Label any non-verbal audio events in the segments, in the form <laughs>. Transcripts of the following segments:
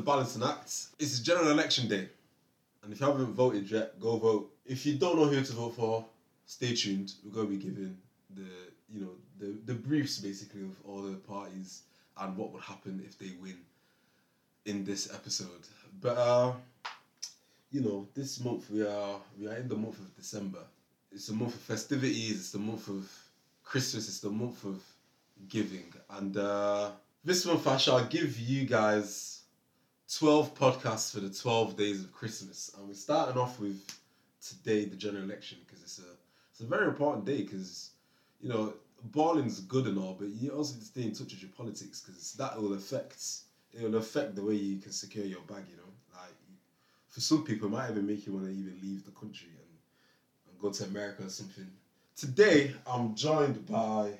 balancing act. It's general election day. And if you haven't voted yet, go vote. If you don't know who to vote for, stay tuned. We're gonna be giving the you know the the briefs basically of all the parties and what would happen if they win in this episode. But uh you know, this month we are we are in the month of December. It's a month of festivities, it's the month of Christmas, it's the month of giving. And uh this month I shall give you guys 12 podcasts for the 12 days of Christmas. And we're starting off with today, the general election, because it's a it's a very important day because you know, balling's good and all, but you also need to stay in touch with your politics because that will affect it will affect the way you can secure your bag. You know, like for some people, it might even make you want to even leave the country and, and go to America or something. Today, I'm joined by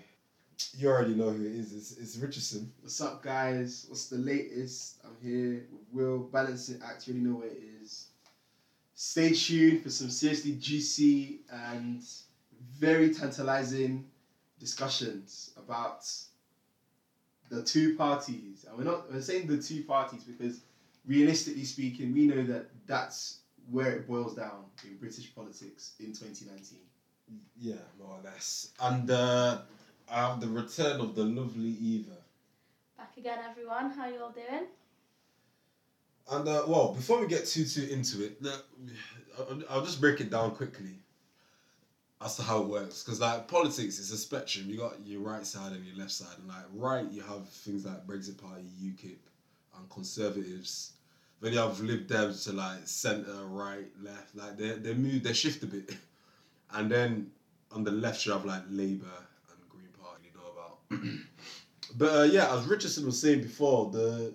you already know who it is. It's, it's Richardson. What's up, guys? What's the latest? I'm here with Will, balancing act. You already know what it is. Stay tuned for some seriously juicy and very tantalizing discussions about the two parties. And we're not we're saying the two parties because realistically speaking, we know that that's where it boils down in British politics in 2019. Yeah, more or less. And uh, I have the return of the lovely Eva. Back again, everyone. How you all doing? And uh, well, before we get too too into it, I'll, just break it down quickly as to how it works. Because like politics, it's a spectrum. You got your right side and your left side, and like right, you have things like Brexit Party, UKIP, and Conservatives. Then you have Lib Dems to like centre, right, left. Like they they move, they shift a bit. <laughs> And then on the left, you have like Labour and Green Party. You know about. But uh, yeah, as Richardson was saying before, the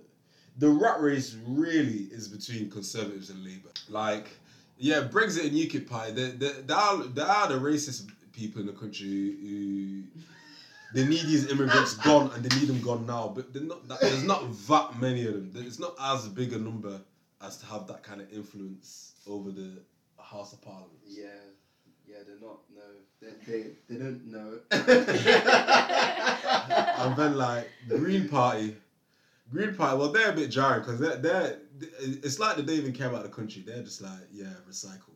the rat race really is between Conservatives and Labour. Like, yeah, Brexit and UKIP party, they, they, they, are, are the racist people in the country who they need these immigrants gone and they need them gone now. But they're not, that, there's not that many of them. It's not as big a number as to have that kind of influence over the House of Parliament. Yeah, yeah, they're not. No, they they, they don't know. <laughs> and then like Green Party, Green Party, well they're a bit jarring because they're, they're it's like they don't even care about the country. They're just like yeah, recycle.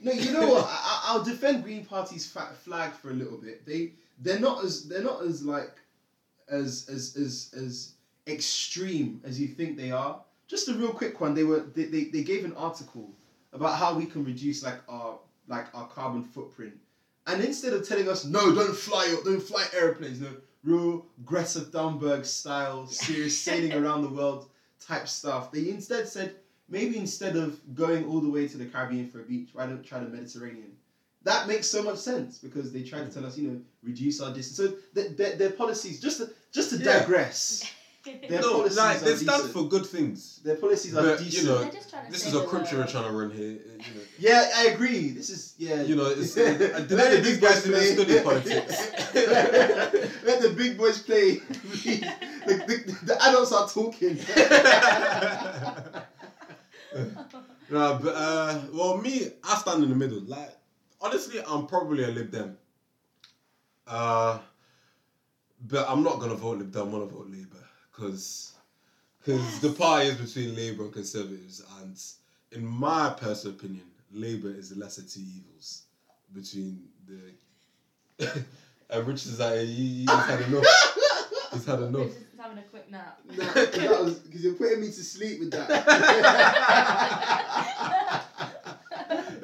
No, you know what? I, I'll defend Green Party's fat flag for a little bit. They they're not as they're not as like as as as as extreme as you think they are. Just a real quick one. They were they, they, they gave an article about how we can reduce like our like our carbon footprint. And instead of telling us no, don't fly don't fly airplanes, no real Greta Thunberg style, serious <laughs> sailing around the world type stuff, they instead said maybe instead of going all the way to the Caribbean for a beach, why don't try the Mediterranean? That makes so much sense because they try to tell us, you know, reduce our distance. So their, their, their policies, just to, just to Yeah. digress, their no, policies like are they stand decent. for good things. Their policies are But, you decent. know, They're just trying to This is a that country we're trying to run here. You know, yeah, I agree. This is yeah. you know it's, <laughs> Let uh, let the big guys play. study <laughs> politics. <laughs> Let the big boys play. the, the, the adults are talking. no, but uh, well, me, I stand in the middle. Like, honestly, I'm probably a Lib Dem. Uh, but I'm not gonna vote Lib Dem. I'm gonna vote Labour because because the party is between Labour and Conservatives, and in my personal opinion, Labour is the lesser two evils between the. <laughs> and Richard's like, he, he's had enough. He's had enough. He's just having a quick nap. Nah, 'cause that because you're putting me to sleep with that.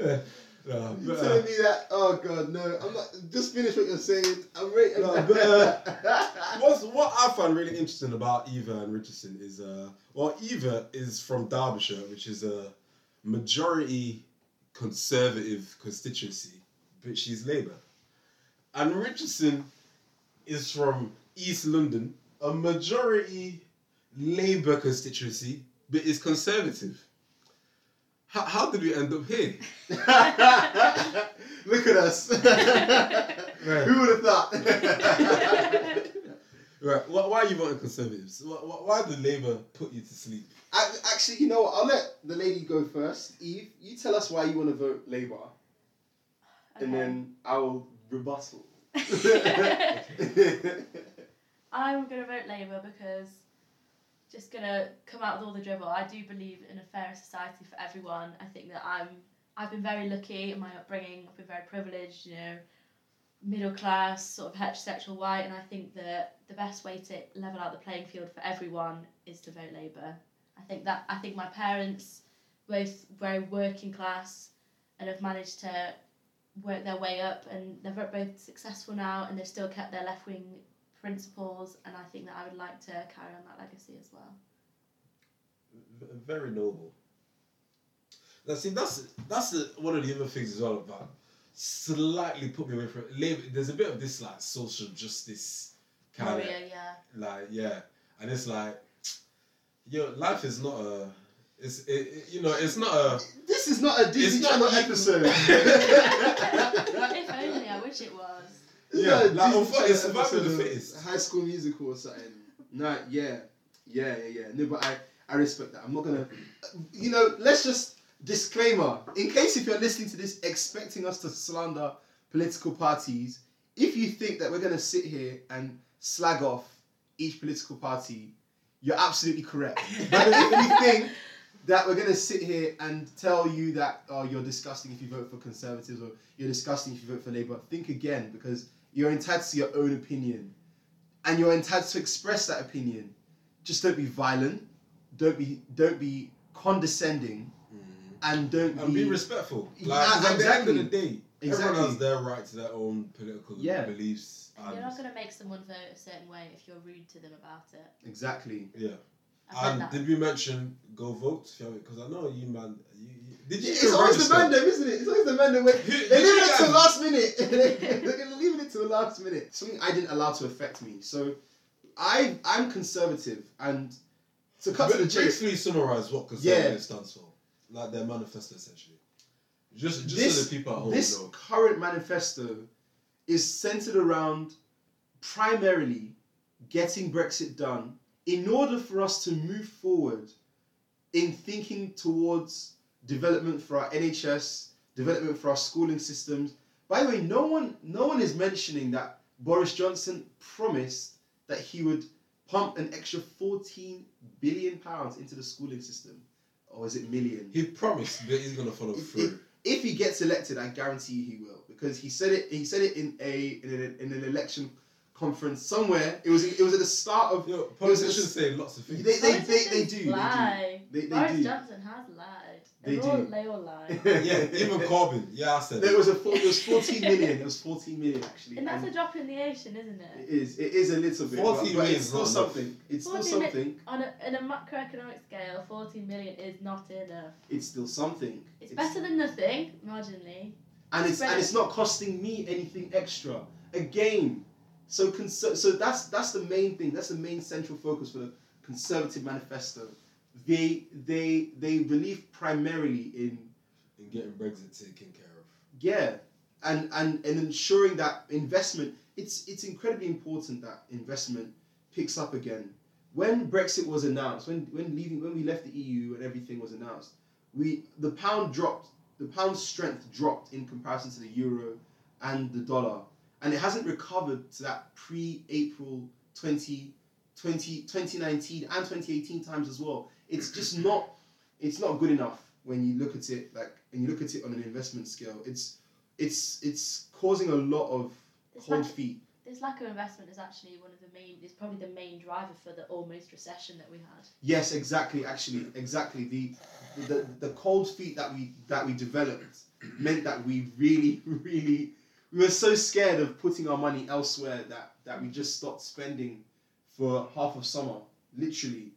<laughs> No, You're uh, telling me that? Oh god, no! I'm not. Just finish what you're saying. I'm ready. No, <laughs> but, uh, What's, what I find really interesting about Eva and Richardson is, uh, well, Eva is from Derbyshire, which is a majority conservative constituency, but she's Labour. And Richardson is from East London, a majority Labour constituency, but is conservative. How, how did we end up here? <laughs> Look at us. <laughs> Who would have thought? <laughs> Right, why, why are you voting conservatives? Why, why, why did Labour put you to sleep? I, actually, you know what? I'll let the lady go first. Eve, you tell us why you want to vote Labour, and then I'll rebuttal. I'm gonna vote Labour because just gonna come out with all the dribble. I do believe in a fairer society for everyone. I think that I'm I've been very lucky in my upbringing. I've been very privileged, you know, middle class, sort of heterosexual white, and I think that the best way to level out the playing field for everyone is to vote Labour. I think that I think my parents, both very working class, and have managed to work their way up, and they're both successful now, and they've still kept their left wing principles, and I think that I would like to carry on that legacy as well. V- very noble. Now, see, that's that's the, one of the other things as well about slightly put me away from labor. There's a bit of this like social justice kind of yeah. like yeah, and it's like, yo, life is not a. It's it, it- you know it's not a. This is not a Disney It's not Channel even- episode. <laughs> if only, I wish it was. Yeah, like, unfor- Channel it's survival of the fittest. High School Musical or something. No, yeah, yeah, yeah, yeah. No, but I, I respect that. I'm not gonna, you know, let's just disclaimer in case if you're listening to this expecting us to slander political parties. If you think that we're gonna sit here and slag off each political party, you're absolutely correct. But if you <laughs> think that we're gonna sit here and tell you that oh you're disgusting if you vote for conservatives or you're disgusting if you vote for Labour, think again because you're entitled to your own opinion, and you're entitled to express that opinion. Just don't be violent, don't be don't be condescending, mm. and don't And be be respectful. Yeah, Like 'cause at the end of exactly. the day, Exactly. everyone has their right to their own political Yeah. beliefs. You're not going to make someone vote a certain way if you're rude to them about it. exactly. yeah. I've And that. did we mention go vote? Because I know you man. You, you, did you It's always register? the them, isn't it? It's always the man that wait. Who- They're leaving it to the last minute. <laughs> They're leaving it to the last minute. Something I didn't allow to affect me. So, I I'm conservative, and to cut to the chase, briefly summarize what conservative stands for, like their manifesto essentially. Just, just This- so the people at home this know. current manifesto is centered around primarily getting Brexit done in order for us to move forward in thinking towards development for our NHS, development for our schooling systems. By the way, no one no one is mentioning that Boris Johnson promised that he would pump an extra 14 billion pounds into the schooling system. Or is it million? He promised, but he's gonna follow It- through. if he gets elected, I guarantee you he will because he said it. He said it in a in, a, in an election conference somewhere. It was it was at the start of. Yo, politicians say lots of They, things. they, they, they Politicians do. They do. lie. They, they Boris do. Johnson has lied. They They, all, do. they all lie. <laughs> yeah, even <laughs> Corbyn. Yeah, I said There was a four, it was fourteen million. It was fourteen million actually. and that's and a drop in the ocean, isn't it it? is it is a little bit. 14 but, but it's is still not enough. something. It's still 14 mi- something. On a, in a macroeconomic scale, 14 million is not enough. It's still something. It's, better than nothing, marginally. and it's Right. and it's not costing me anything extra. Again, so conser- so that's that's the main thing. That's the main central focus for the Conservative Manifesto. They they they believe primarily in in getting Brexit taken care of. yeah, and and and ensuring that investment. It's it's incredibly important that investment picks up again. When Brexit was announced, when when leaving when we left the EU and everything was announced, we the pound dropped. The pound's strength dropped in comparison to the euro and the dollar, and it hasn't recovered to that pre-April 20, 20, 2019 and 2018 times as well. It's just not it's not good enough when you look at it like and you look at it on an investment scale. It's it's it's causing a lot of This cold lack, feet. this lack of investment is actually one of the main, is probably the main driver for the almost recession that we had. Yes, exactly. Actually, exactly. The, the the cold feet that we that we developed meant that we really, <laughs> really we were so scared of putting our money elsewhere that that we just stopped spending for half of summer. Literally,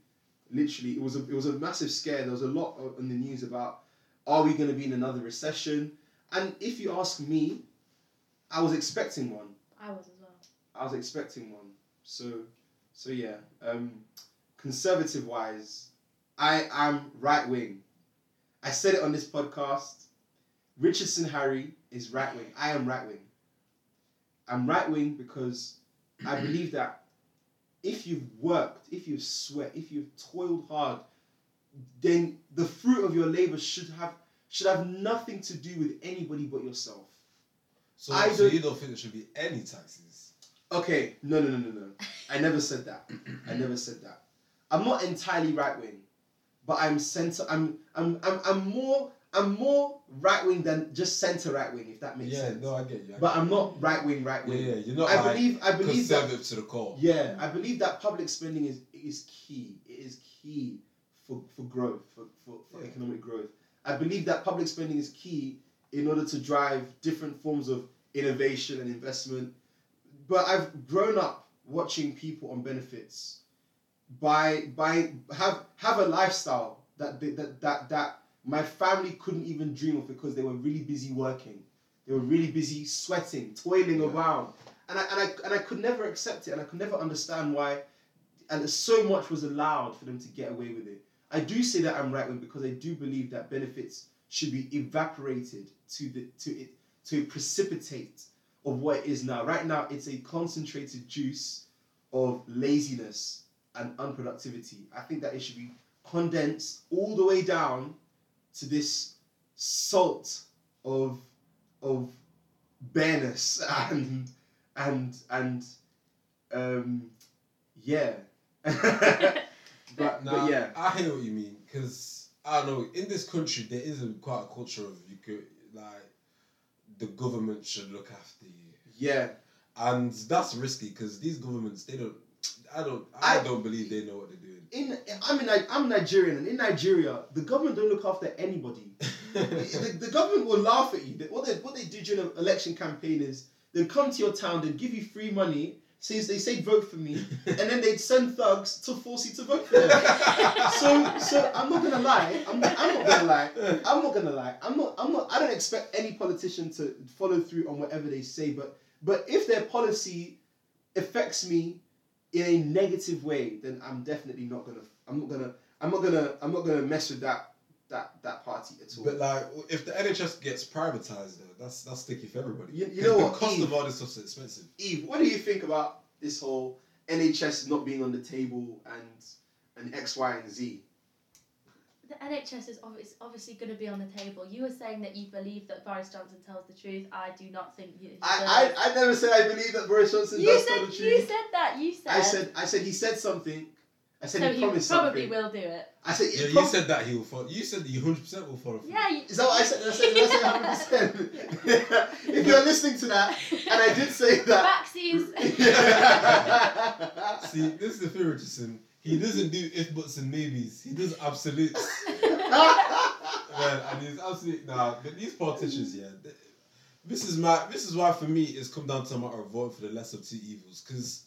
literally, it was a it was a massive scare. There was a lot o- in the news about are we going to be in another recession? And if you ask me, I was expecting one. I was as well. I was expecting one. So, so yeah. Um, conservative wise, I am right wing. I said it on this podcast. Richardson Harry is right wing. I am right wing. I'm right wing because I believe that if you've worked, if you've sweat, if you've toiled hard, then the fruit of your labor should have should have nothing to do with anybody but yourself. So, I so don't- you don't think there should be any taxes? Okay, no, no, no, no, no. I never said that. I never said that. I'm not entirely right wing, but I'm center. I'm I'm I'm, I'm more I'm more right wing than just center right wing, if that makes yeah, sense. no, I get you. I but get I'm not right wing right wing. Yeah, yeah, you're not I like believe I believe that to the core. yeah, I believe that public spending is is key. It is key for, for growth, for, for, for Yeah. economic growth. I believe that public spending is key in order to drive different forms of innovation and investment. But I've grown up watching people on benefits by by have have a lifestyle that they, that that that my family couldn't even dream of because they were really busy working. They were really busy sweating, toiling Yeah. around. And I, and, I, and I could never accept it and I could never understand why and so much was allowed for them to get away with it. I do say that I'm right wing because I do believe that benefits should be evaporated to the to it to precipitate of what it is now. Right now it's a concentrated juice of laziness and unproductivity. I think that it should be condensed all the way down to this salt of of bareness <laughs> and and and um yeah <laughs> but, but yeah I hear what you mean because I don't know. In this country, there is a quite a culture of you could like the government should look after you, yeah and that's risky because these governments they don't. I don't. I, I- don't believe they know what they're doing. in I'm in I'm Nigerian and in Nigeria the government don't look after anybody <laughs> the, the government will laugh at you. What they what they do during an election campaign is they come to your town, they give you free money, says they say vote for me, <laughs> and then they'd send thugs to force you to vote for them. <laughs> so so I'm not gonna lie. I'm not, I'm not gonna lie. I'm not gonna lie. I'm not I'm not I don't expect any politician to follow through on whatever they say, but but if their policy affects me in a negative way, then I'm definitely not gonna I'm not gonna I'm not gonna I'm not gonna mess with that that that party at all. But like, if the NHS gets privatized, though, that's that's sticky for everybody. You- you know the what, cost Eve- of all this stuff's expensive. Eve, what do you think about this whole NHS not being on the table and and X, Y, and Z? The NHS is obvious, obviously going to be on the table. You were saying that you believe that Boris Johnson tells the truth. I do not think he, he. I, I, I never said I believe that Boris Johnson you does said tell the truth. you truth. said that. You said. I said I said he said something. I said so he he promised probably something. will do it. I said Yeah, he you said that he will follow. You said that you hundred percent will follow. Yeah. You, Is that what I said? I say, did I say 100%? <laughs> <laughs> if you're listening to that, and I did say that. Vaccines. <laughs> See, this is the thing, Richardson. He doesn't do if buts and maybes. He does absolutes. <laughs> Man, and he's absolute nah. But these politicians, yeah. th- This is my. This is why for me it's come down to a matter of voting for the lesser of two evils because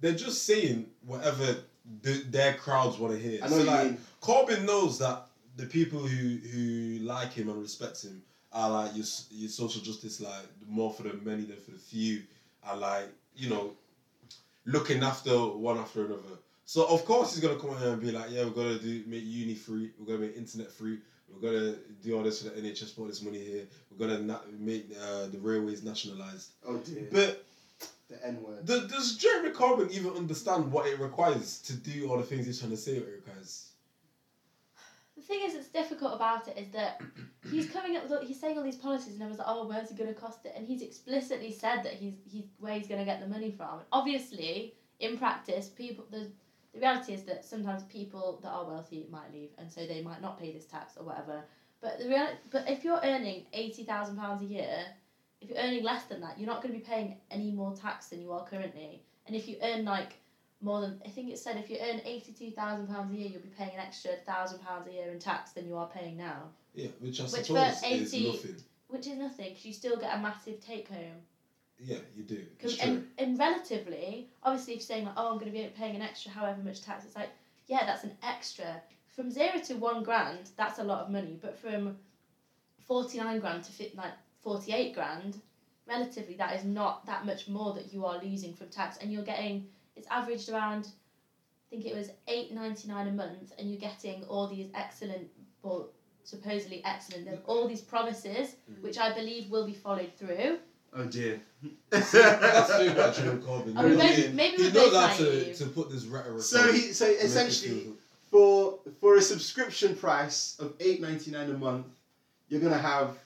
they're just saying whatever the, their crowds want to hear. I know so like, mean. Corbyn knows that the people who who like him and respect him are like your your social justice, like more for the many than for the few, are like you know looking after one after another. So of course he's gonna come here and be like, yeah, we're gonna do make uni free, we're gonna make internet free, we're gonna do all this for the NHS, put this money here, we're gonna na- make uh, the railways nationalised. oh dear. But the N word. the, does Jeremy Corbyn even understand what it requires to do all the things he's trying to say? What it requires. The thing is, that's difficult about it is that he's coming up. With, he's saying all these policies, and I was like, "Oh, where's he going to cost it?" And he's explicitly said that he's he's where he's going to get the money from. And obviously, in practice, people the the reality is that sometimes people that are wealthy might leave, and so they might not pay this tax or whatever. But the real, but if you're earning eighty thousand pounds a year, if you're earning less than that, you're not going to be paying any more tax than you are currently. And if you earn like more than I think it said if you earn eighty two thousand pounds a year, you'll be paying an extra thousand pounds a year in tax than you are paying now, Yeah, which I Which suppose for is 80 nothing. which is nothing because you still get a massive take home. Yeah, you do. Cause, It's true. and, and relatively, obviously, if you're saying like, oh, I'm going to be paying an extra however much tax, it's like, yeah, that's an extra. From zero to one grand, that's a lot of money. But from forty nine grand to fit like forty eight grand, relatively, that is not that much more that you are losing from tax, and you're getting it's averaged around. I think it was eight ninety nine a month, and you're getting all these excellent, well, supposedly excellent, there's all these promises, Mm. which I believe will be followed through. Oh dear. That's the <laughs> thing about Jeremy Corbyn. Oh, You maybe- he- maybe he we're knows how to, to put this rhetoric. so he so and make it essentially for for a subscription price of eight ninety nine a month, you're gonna have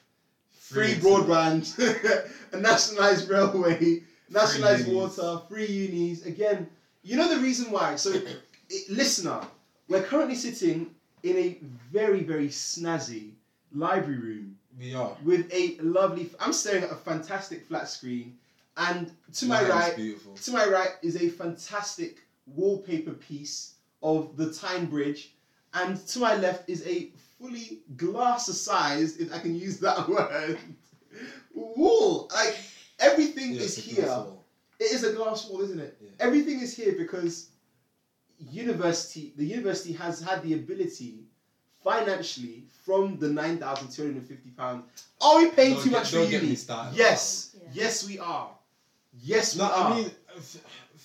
free, Free internet. broadband, <laughs> a nationalized railway, nationalized unis. water, free unis. Again, you know the reason why. So, i listener, we're currently sitting in a very very snazzy library room We are. with a lovely. I'm staring at a fantastic flat screen, and to my right, beautiful. to my right is a fantastic wallpaper piece of the Tyne Bridge, and to my left is a fully glass-sized, if I can use that <laughs> word, wall. Like everything Yeah, is here. It is a glass wall, isn't it? Yeah. Everything is here because university, the university has had the ability financially from the nine thousand two hundred and fifty pounds. Are we paying Don't too get- much for don't get uni? me started Yes, that one. yes, we are. Yes, we No, are. I mean, f-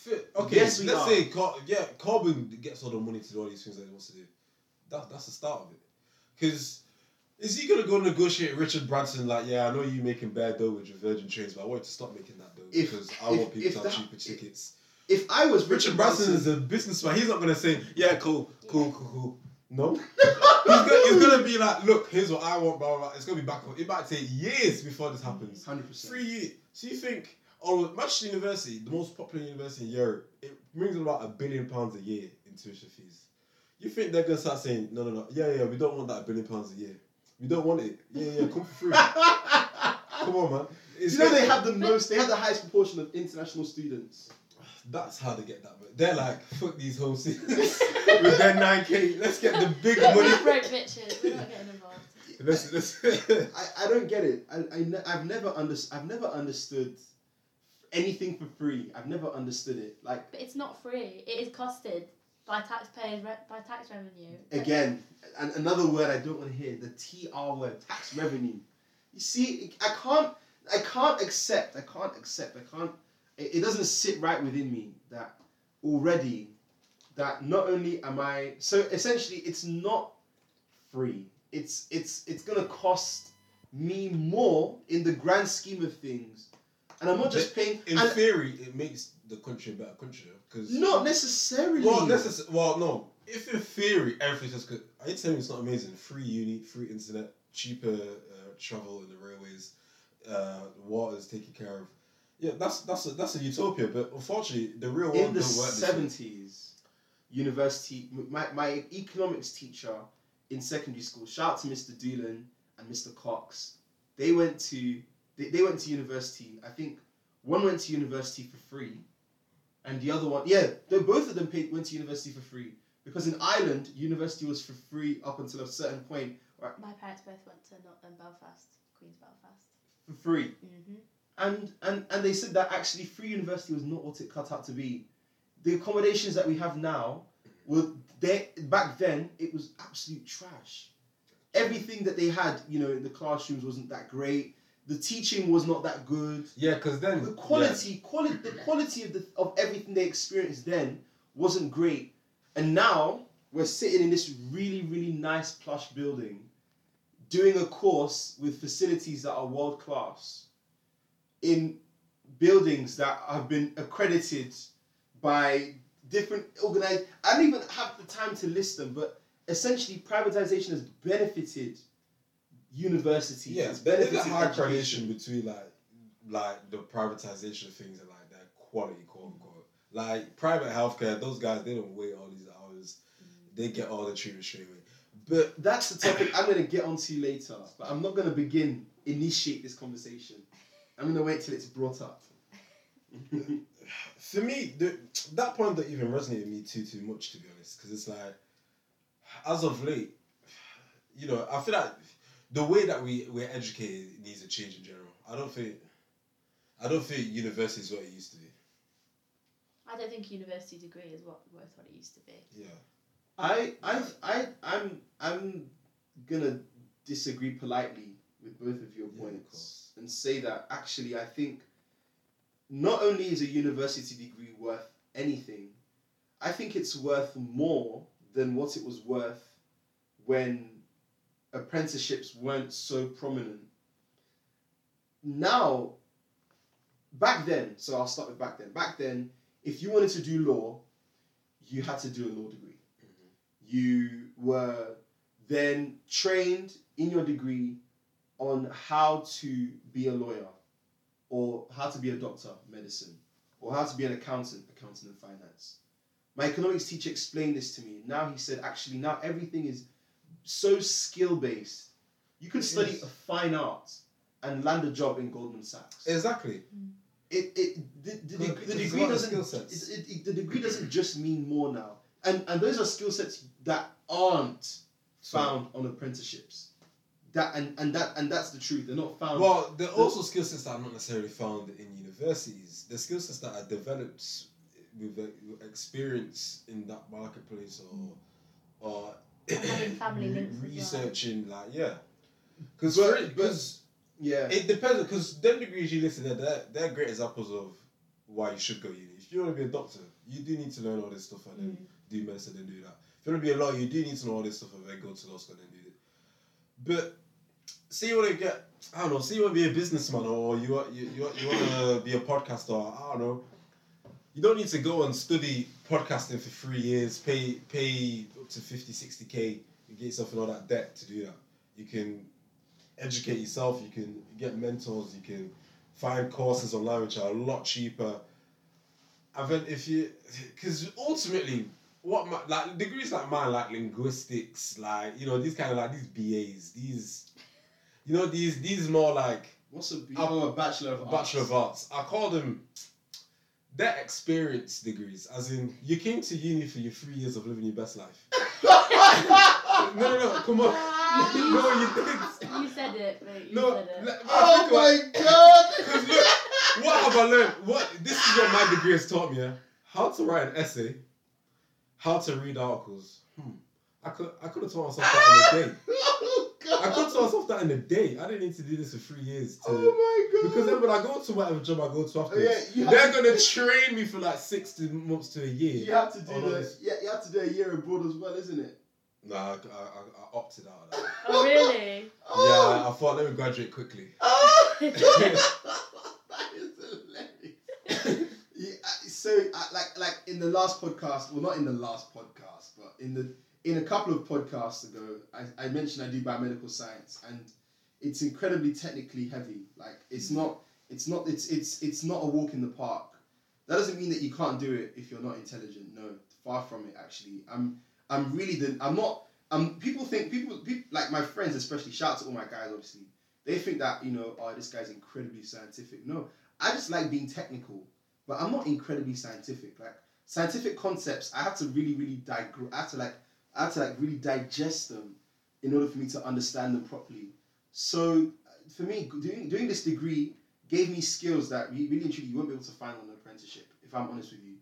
f- okay. Yes, we let's are. say, Car- yeah, Corbyn gets all the money to do all these things that he wants to do. That, that's the start of it. Because is he gonna go negotiate Richard Branson? Like, yeah, I know you're making bad dough with your Virgin Trains, but I want you to stop making that dough If- because I if- want people to have that- cheaper tickets. if I was Richard Richard Branson Branson, is a businessman. He's not gonna say, yeah, cool, cool, cool, cool. No, he's, <laughs> gonna, he's gonna be like, look, here's what I want, blah blah. blah. It's gonna be back. It might take years before this happens. hundred percent. Three years. So you think, oh, Manchester University, the most popular university in Europe, it brings about a billion pounds a year in tuition fees. You think they're gonna start saying, no, no, no, yeah, yeah, we don't want that billion pounds a year. We don't want it. Yeah, yeah, come for free. <laughs> come on, man. It's you know they have the most, they have the highest proportion of international students. That's how they get that. But they're like, fuck these home students <laughs> with their nine k. Let's get the big money. Broke bitches. We're not getting involved. Let's let's. <laughs> I, I don't get it. I, I ne- I've never under, I've never understood anything for free. I've never understood it. Like But it's not free. It is costed by taxpayers re- by tax revenue. again, and another word I don't want to hear, the TR word, tax revenue. You see, I can't I can't accept, I can't accept, I can't it, it doesn't sit right within me that already that not only am I so essentially it's not free. It's it's it's gonna cost me more in the grand scheme of things. And I'm not just paying In and theory, it makes the country a better country because not necessarily. Well, necess- well, no. If in theory everything's just good, are you telling me it's not amazing? Free uni, free internet, cheaper uh, travel in the railways, uh, water's taken care of. Yeah, that's that's a, that's a utopia. But unfortunately, the real world in the don't work this way. seventies, university. My, my economics teacher in secondary school. Shout out to Mr. Doolan and Mr. Cox. They went to they, they went to university. I think one went to university for free, and the other one, yeah, they, both of them paid, went to university for free because in Ireland, university was for free up until a certain point My parents both went to Not um, Belfast, Queen's Belfast. for free. Mm-hmm. And and and they said that actually free university was not what it cut out to be. The accommodations that we have now were there back then it was absolute trash. Everything that they had, you know, in the classrooms wasn't that great. The teaching was not that good. Yeah, because then The quality, quality, the quality of the of everything they experienced then wasn't great. And now we're sitting in this really, really nice plush building, doing a course with facilities that are world class, in buildings that have been accredited by different organized. I don't even have the time to list them, but essentially, privatization has benefited universities. yeah, it's there's benefited a high education. correlation between like like the privatization of things and like their quality, quote unquote. Like private healthcare, those guys they don't wait all these hours. They get all the treatment straight away. But That's the topic I'm going to get onto later, but I'm not going to begin initiate this conversation. I'm going to wait till it's brought up. <laughs> for me, the, that point that even resonated with me too too much to be honest, because it's like, as of late, you know, I feel like the way that we we're educated needs a change in general. I don't think, I don't think university is what it used to be. I don't think university degree is what worth what it used to be. Yeah, I, I, I, I'm, I'm going to disagree politely with both of your Yeah, of points and say that actually I think not only is a university degree worth anything, I think it's worth more than what it was worth when apprenticeships weren't so prominent. Now, back then, so I'll start with back then. Back then, if you wanted to do law, you had to do a law degree. Mm-hmm. You were then trained in your degree on how to be a lawyer, or how to be a doctor, medicine, or how to be an accountant, accountant in finance. my economics teacher explained this to me. Now he said, actually, now everything is so skill based. You could study a fine art and land a job in Goldman Sachs. Exactly. Mm. it, it the, the, degree doesn't it, it- the degree doesn't just mean more now and and those are skill sets that aren't found on apprenticeships that and, and that and that's the truth they're not found Well, there are also skill sets that are not necessarily found in universities. The skill sets that are developed with experience in that marketplace or or Having <coughs> family links well. researching, like yeah. Because But- because yeah it depends because them degrees you listed there, they're, they're great examples of why you should go uni. If you want to be a doctor, you do need to learn all this stuff and then mm. do medicine and do that. If you want to be a lawyer, you do need to know all this stuff and then go to law school and then do it. But see you want to get, I don't know, say you want to be a businessman or you want you, you, you want to be a podcaster, I don't know. You don't need to go and study podcasting for three years, pay pay up to 50, 60k, and get yourself in all that debt to do that. You can educate yourself, you can get mentors, you can find courses online which are a lot cheaper. And then if you, because ultimately, what my, like degrees like mine, like linguistics, like you know these kind of like these BAs, these, you know these these more like what's a oh, a bachelor of Bachelor of arts Arts. I call them they're experience degrees, as in you came to uni for your three years of living your best life. <laughs> no, no, no, come on. no, you didn't. <laughs> You said it, but you No, said it. let- oh think about it. my god <laughs> Because look, what have I learned? What this is what my degree has taught me. Yeah? How to write an essay, how to read articles. Hmm. I could I could have taught myself that in a day. <laughs> oh I could have taught myself that in a day. I didn't need to do this for three years to oh my god because then when I go to whatever job I go to afterwards, yeah, they're to- gonna train me for like six to months to a year. you have to do the this. yeah you have to do a year abroad as well isn't it Nah, I, I, I opted out of that. Oh, really? <laughs> Oh. Yeah, I thought let me graduate quickly. <laughs> Oh, that is hilarious. yeah, I- so, I, like, like in the last podcast, well, not in the last podcast, but in the in a couple of podcasts ago, I, I mentioned I do biomedical science, and it's incredibly technically heavy. Like, it's not, it's not, it's it's it's not a walk in the park. That doesn't mean that you can't do it if you're not intelligent. No, far from it. Actually, I'm I'm really the I'm not. Um, people think people, people like my friends especially. Shout out to all my guys, obviously they think that you know oh this guy's incredibly scientific no i just like being technical but i'm not incredibly scientific. Like scientific concepts i have to really really digre- i have to like i have to like really digest them in order for me to understand them properly. So uh, for me doing doing this degree gave me skills that re- really and truly you won't be able to find on an apprenticeship if i'm honest with you.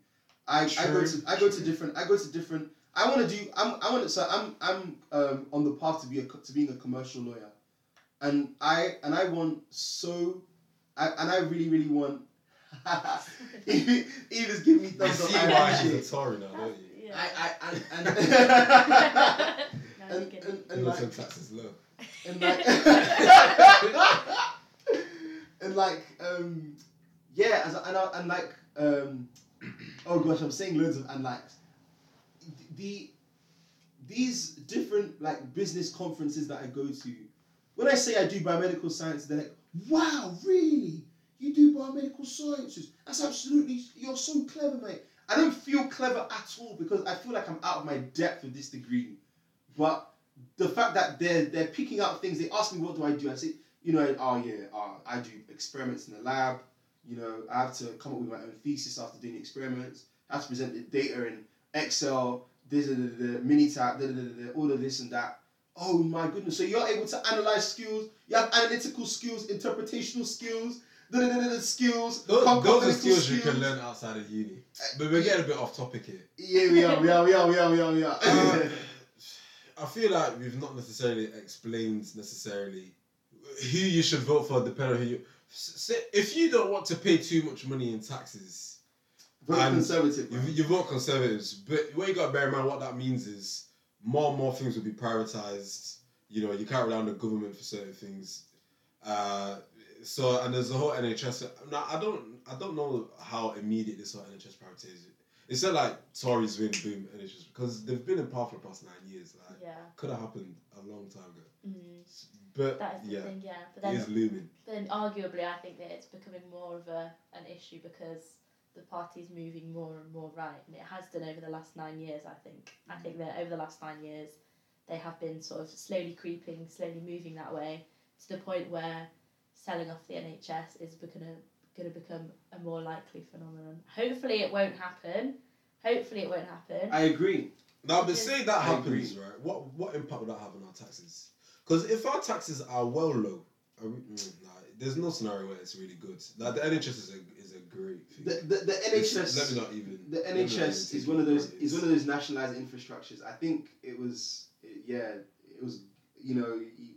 I, I go to i go to different i go to different i want to do i'm i want to so i'm i'm um, on the path to be a to being a commercial lawyer. And I and I want so, I, and I really really want. <laughs> he, he just give me You thumbs up. see I why appreciate. she's a Tory now, don't you? Yeah. I I and <laughs> No, <laughs> and, I'm and, and, and like tax low. and like and like um yeah as and, I, and like um oh gosh I'm saying loads of and like the these different like business conferences that I go to when I say I do biomedical science they're like wow really you do biomedical sciences that's absolutely you're so clever mate I don't feel clever at all because I feel like I'm out of my depth with this degree but the fact that they're they're picking out things. They ask me what do I do. I say, you know, oh yeah, uh, I do experiments in the lab. You know, I have to come up with my own thesis after doing the experiments. I have to present the data in Excel, this, the, the, da, da, all of this and that. Oh my goodness! So you're able to analyze skills. You have analytical skills, interpretational skills, da, skills. Those, those are cognitive skills you can learn outside of uni. But we're getting a bit off topic here. Yeah, we are, we are, we are, we are, we are, we are. Uh, <laughs> I feel like we've not necessarily explained necessarily who you should vote for, depending on who you. If you don't want to pay too much money in taxes, Very conservative. you, you vote conservatives. But what you got to bear in mind, what that means is more and more things will be prioritized. You know, you can't rely on the government for certain things. Uh, so and there's the whole NHS. Now I don't, I don't know how immediate this whole NHS privatization. It's not like Tories win, boom, NHS because they've been in power for the past nine years. Like, Yeah. could have happened a long time ago. Mm, But that is the yeah, thing, yeah. But then, is looming. but then arguably, I think that it's becoming more of a an issue because the party's moving more and more right, and it has done over the last nine years. I think. I think that over the last nine years, they have been sort of slowly creeping, slowly moving that way to the point where selling off the NHS is going to going to become a more likely phenomenon. Hopefully, it won't happen. Hopefully, it won't happen. I agree. Now, but Because- say that I happens, right? What what impact would that have on our taxes? Because if our taxes are well low, are we, mm, nah, there's no scenario where it's really good. Like the NHS is a is a great thing. The, the, the It's- NHS. let me not even. the let me not even NHS take is one of those it. is one of those nationalized infrastructures. I think it was yeah, it was you know y-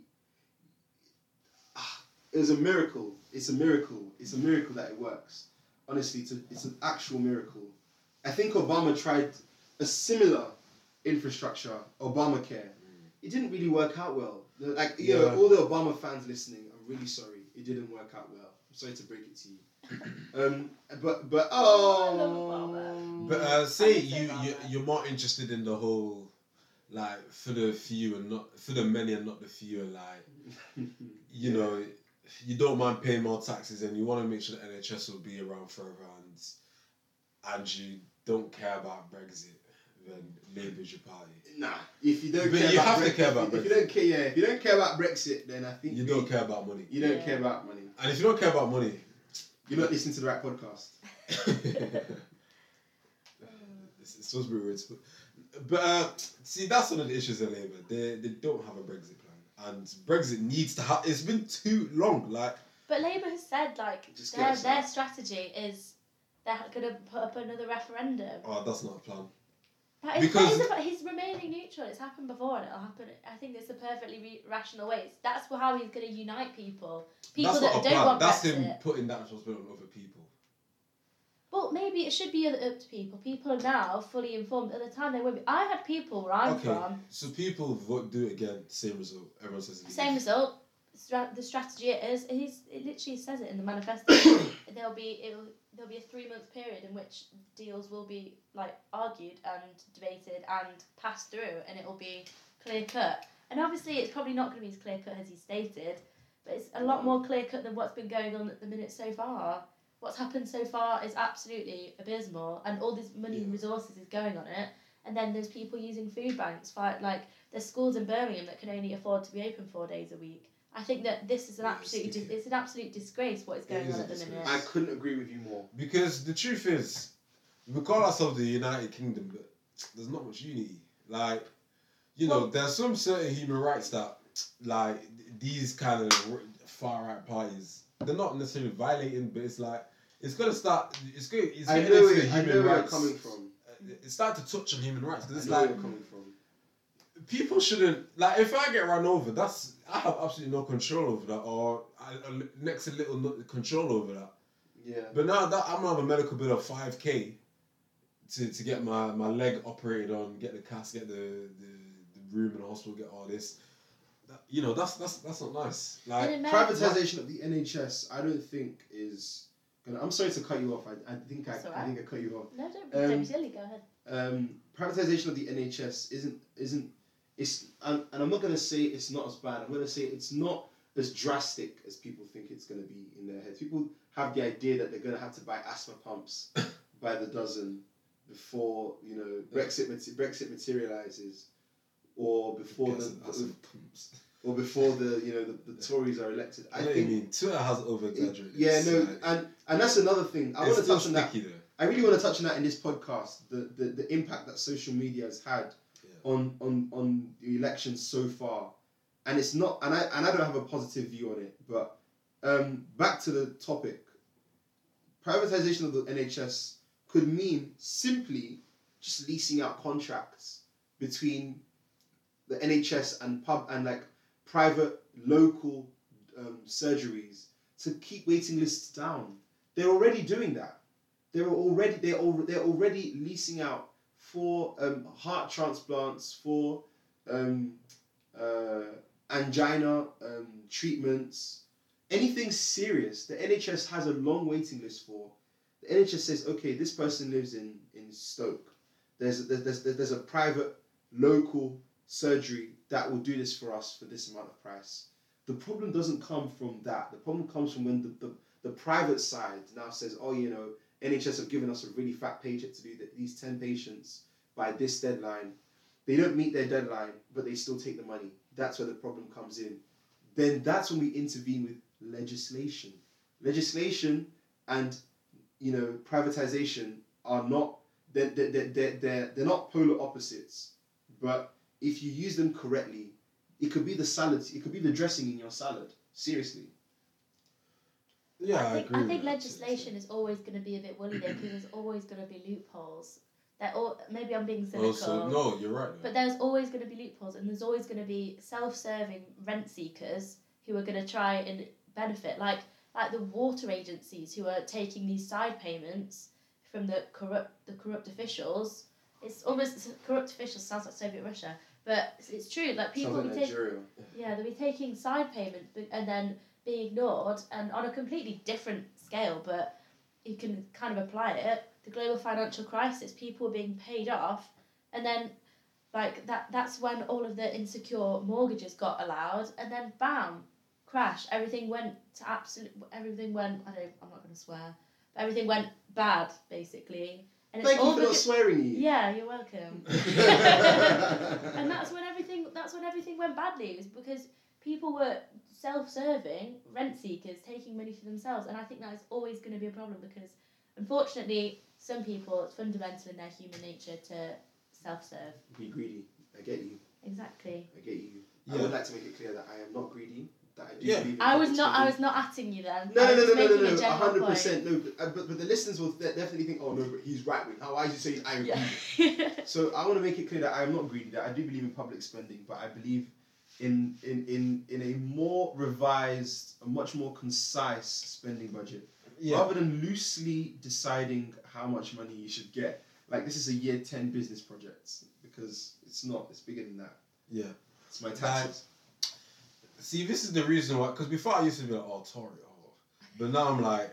it was a miracle. It's a miracle. It's a miracle that it works. Honestly, it's, a, it's an actual miracle. I think Obama tried a similar infrastructure, Obamacare. It didn't really work out well. Like you Yeah. know, all the Obama fans listening, I'm really sorry. It didn't work out well. I'm sorry to break it to you. Um, but but Oh, I love Obama. But uh, say I would say you you you're more interested in the whole, like for the few and not for the many and not the few, and like <laughs> you know, you don't mind paying more taxes and you want to make sure the NHS will be around forever and and you don't care about Brexit, then Labour's your party. Nah, if you don't But care you about have to Brexit, care about if, you don't care, yeah, if you don't care about Brexit, then I think You we- don't care about money, You don't Yeah. care about money. and if you don't care about money, You're not listening to the right podcast. <laughs> it's, it's supposed to be weird. But uh, see, that's one of the issues in Labour. They they don't have a Brexit and Brexit needs to have. It's been too long. Like But Labour has said like Just their their strategy is they're going to put up another referendum. oh, that's not a plan. That is, Because- that is about, he's remaining neutral. It's happened before, and it'll happen. I think it's a perfectly re- rational way. It's, that's how he's going to unite people. People that's that not a don't plan. want That's Brexit. him putting that responsibility on other people. Well, maybe it should be up to people. People are now fully informed. At the time, they won't be. I had people where I'm okay, from. so people vote, do it again, same result. Everyone says it. Same result. The strategy is he's, it literally says it in the manifesto. <coughs> there'll be it'll, there'll be a three month period in which deals will be like argued and debated and passed through, and it will be clear cut. And obviously, it's probably not going to be as clear cut as he stated, but it's a lot mm. more clear cut than what's been going on at the minute so far. What's happened so far is absolutely abysmal, and all this money and resources is going on it. And then there's people using food banks. For, like there's schools in Birmingham that can only afford to be open four days a week. I think that this is an Yeah, absolute it's dis- it's an absolute disgrace what is going is on at the disgrace. minute. I couldn't agree with you more. Because the truth is, we call ourselves the United Kingdom, but there's not much unity. Like, you know, Well- there's some certain human rights that, like, these kind of far right parties, they're not necessarily violating, but it's like it's gonna start. It's going. It's I getting know, into where, I human know where rights. coming from. Uh, It's starting to touch on human rights because it's like coming from. people shouldn't like if I get run over, that's I have absolutely no control over that, or I, I- next to little control over that. Yeah. But now that I'm gonna have a medical bill of five k to, to get my, my leg operated on, get the cast, get the, the, the room in the hospital, get all this. That, you know, that's that's that's not nice. Like Privatization of the NHS, I don't think is gonna. I'm sorry to cut you off. I, I think I, That's all I think I cut you off. No, don't, Um, don't be silly. Go ahead. um, privatization of the NHS isn't isn't it's and, and I'm not gonna say it's not as bad. I'm gonna say it's not as drastic as people think it's gonna be in their heads. People have the idea that they're gonna have to buy asthma pumps <laughs> by the dozen before you know Brexit Brexit materializes, or before the, <laughs> or before the you know the, the Tories are elected. I what think mean. Twitter has over exaggerated. yeah no and and that's another thing. I want to touch on that. though. I really want to touch on that in this podcast. The, the the impact that social media has had Yeah. on on on the elections so far, and it's not. And I and I don't have a positive view on it. But um, back to the topic. Privatization of the NHS could mean simply just leasing out contracts between the NHS and pub and like private local um, surgeries to keep waiting lists down. They're already doing that. They're already they're al- they're already leasing out for um, heart transplants, for um, uh, angina um, treatments, anything serious. The NHS has a long waiting list for. The NHS says, okay, this person lives in in Stoke. There's there's there's, there's a private local surgery that will do this for us for this amount of price. The problem doesn't come from that. The problem comes from when the, the, the private side now says, oh, you know, NHS have given us a really fat paycheck to do that, these 10 patients by this deadline. They don't meet their deadline, but they still take the money. That's where the problem comes in. Then that's when we intervene with legislation. Legislation and you know privatization are not they're, they're, they're, they're, they're not polar opposites. But if you use them correctly, it could be the salad, it could be the dressing in your salad. Seriously. Yeah, I, I think, agree. I with think that to an legislation is always going to be a bit woolly though, because there's always going to be loopholes. That all maybe I'm being extent. cynical. Also, no, you're right. But there's always going to be loopholes, and there's always going to be self-serving rent seekers who are going to try and benefit, like like the water agencies who are taking these side payments from the corrupt the corrupt officials. It's almost corrupt officials sounds like Soviet Russia, but it's, true. Like people Sounds will be taking yeah they'll be taking side payments and then being ignored, and on a completely different scale, but you can kind of apply it. The global financial crisis, people were being paid off, and then like that that's when all of the insecure mortgages got allowed, and then bam, crash. Everything went to absolute. Everything went. I don't. I'm not going to swear. But everything went bad basically, and it's Thank you all for not swearing you. yeah, you're welcome. <laughs> and that's when everything that's when everything went badly. It was because people were self-serving rent seekers taking money for themselves, and I think that is always going to be a problem because unfortunately, some people it's fundamental in their human nature to self-serve. Be greedy. I get you. Exactly. I get you. I would like to make it clear that I am not greedy. That I do Yeah. believe I was public not. I was not atting you then. No, no, no, no, no, no, a no, hundred percent. No, but, uh, but but the listeners will de- definitely think, oh no, but he's right wing. How why is he saying I'm Yeah. greedy? <laughs> So I want to make it clear that I am not greedy. That I do believe in public spending, but I believe in in in in a more revised, a much more concise spending budget, yeah. rather than loosely deciding how much money you should get. Like this is a year ten business project because it's not. It's bigger than that. yeah. It's my taxes. See, this is the reason why. Because before I used to be like, oh, Tory, oh. But now I'm like,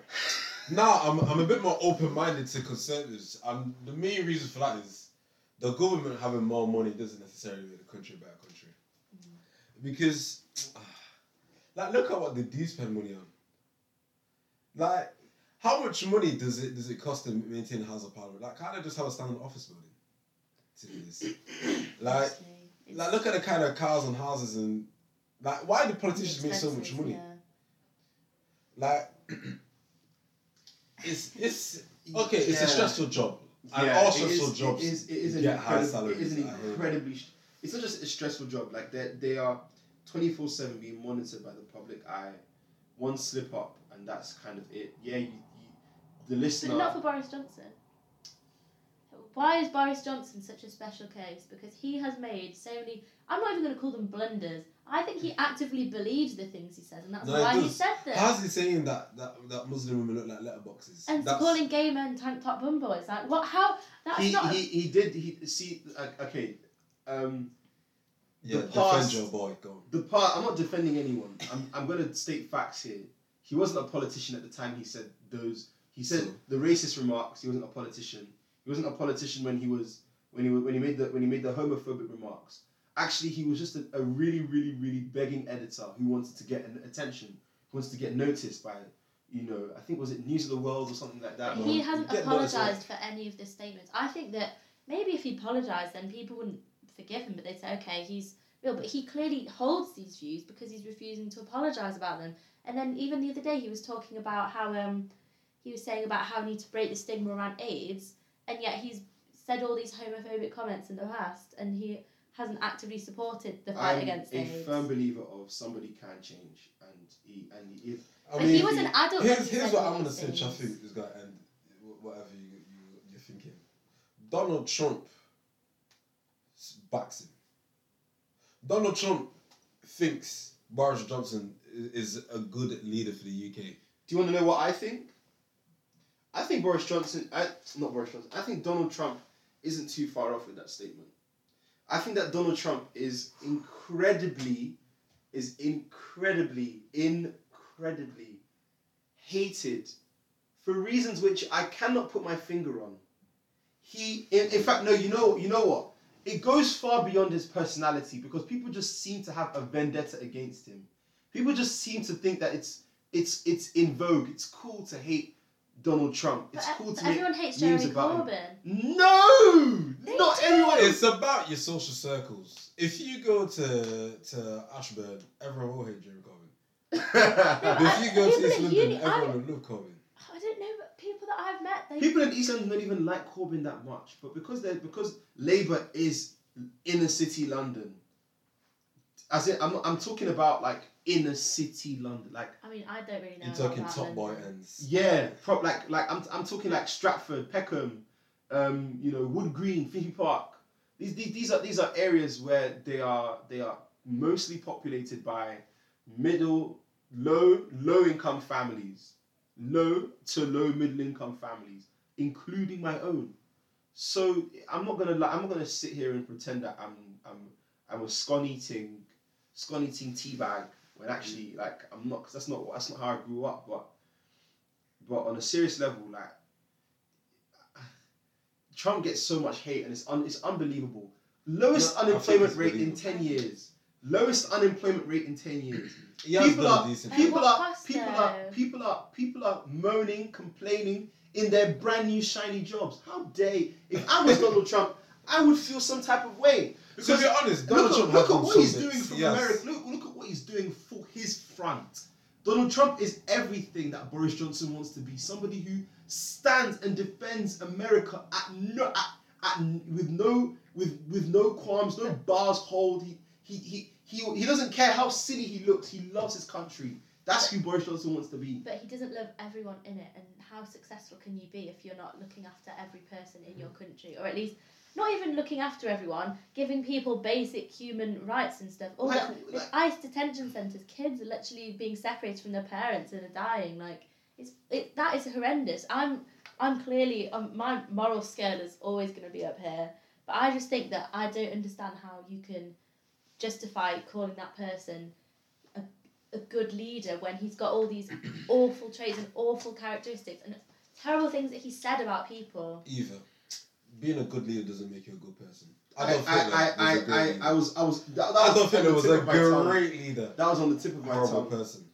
now I'm, I'm a bit more open minded to conservatives. And the main reason for that is the government having more money doesn't necessarily make the country a better country. Mm-hmm. Because, <sighs> like, look at what they do spend money on. Like, how much money does it does it cost to maintain a House of Parliament? Like, can't they just have a standard office building? To do this? <coughs> Like, like, look at the kind of cars and houses and like, why do politicians make so much money? yeah. Like, <clears throat> it's it's okay. It's a stressful job. And Yeah, all it stressful is- jobs It is, it is an get high incredible, it is an salaries, I hear. incredibly. st- It's not just a stressful job. Like they they are twenty four seven being monitored by the public eye. One slip up and that's kind of it. Yeah, you, you the listener. But not for Boris Johnson. Why is Boris Johnson such a special case? Because he has made so many. I'm not even going to call them blunders. I think he actively believes the things he says, and that's No, why he said them. How's he saying that, that that Muslim women look like letterboxes? and That's- calling gay men tank top bum boys, like what? How? That's he, not. he he did he see uh, okay. Um, yeah, the defend past- your boy. Go. on. the part I'm not defending anyone. I'm I'm gonna state facts here. He wasn't a politician at the time. He said those. He said So- the racist remarks. He wasn't a politician. He wasn't a politician when he was when he when he made the when he made the homophobic remarks. Actually, he was just a, a really really really begging editor who wanted to get an attention, who wanted to get noticed by, you know, I think was it News of the World or something like that. He hasn't apologised for any of the statements. I think that maybe if he apologised, then people wouldn't forgive him, but they'd say, okay, he's real. But he clearly holds these views because he's refusing to apologise about them. And then even the other day, he was talking about how um, he was saying about how we need to break the stigma around AIDS, and yet he's said all these homophobic comments in the past, and he hasn't actively supported the fight I'm against a AIDS. firm believer of somebody can change, and he and he, if I but mean, he was an adult. when here's, he here's said what I'm gonna say, things. Chafu, is going and wh- whatever you, you you're thinking. Donald Trump s- backs him. Donald Trump thinks Boris Johnson i- is a good leader for the UK. Do you want to know what I think? I think Boris Johnson, I, not Boris Johnson, I think Donald Trump isn't too far off with that statement. I think that Donald Trump is incredibly, is incredibly, incredibly hated for reasons which I cannot put my finger on. He, in, in fact, no, you know, you know what? It goes far beyond his personality because people just seem to have a vendetta against him. People just seem to think that it's it's it's in vogue. It's cool to hate Donald Trump. It's e- cool to but make everyone hates memes Jeremy about him. No, They not do. everyone. It's about your social circles. If you go to to Ashburn, everyone will hate Jeremy Corbyn. but But if you go to East London, uni- I- everyone will love Corbyn. I don't know, but people that I've met, they People in East London don't even like Corbyn that much, but because they because Labour is inner city London. As in, I'm I'm talking about like inner city London, like I mean, I don't really know. You're talking about top boy London. ends. yeah, prop like like I'm I'm talking like Stratford, Peckham, um, you know Wood Green, Finchley Park. These, these these are these are areas where they are they are mostly populated by middle low low income families, low to low middle income families, including my own. So I'm not gonna like I'm not gonna sit here and pretend that I'm I'm I'm a scone eating scone eating tea bag when actually like I'm not because that's not that's not how I grew up. But but on a serious level, like Trump gets so much hate and it's un, it's unbelievable. Lowest No, unemployment rate in ten years. Lowest unemployment rate in ten years. People are a decent At job. people are people are people are people are moaning, complaining in their brand new shiny jobs. How dare if I was <laughs> Donald Trump, I would feel some type of way. Because to be honest, Donald look, Trump at, look at what he's doing for Yes. America. Look, look at what he's doing for his front. Donald Trump is everything that Boris Johnson wants to be. Somebody who stands and defends America at no at, at with no with with no qualms, no bars hold. He he he he he doesn't care how silly he looks. He loves his country. That's who Boris Johnson wants to be. But he doesn't love everyone in it, and how successful can you be if you're not looking after every person in your country, or at least not even looking after everyone, giving people basic human rights and stuff. All Like- the like- ICE detention centres, kids are literally being separated from their parents and are dying. Like it's it that is horrendous. I'm I'm clearly um, my moral scale is always going to be up here, but I just think that I don't understand how you can justify calling that person a, a good leader when he's got all these <coughs> awful traits and awful characteristics and terrible things that he said about people. Either being a good leader doesn't make you a good person. I I don't think I, that I, was a great I, leader. I was I was that, that I was don't think on the was tip a of my tongue. great leader. That was on the tip of my horrible tongue. person.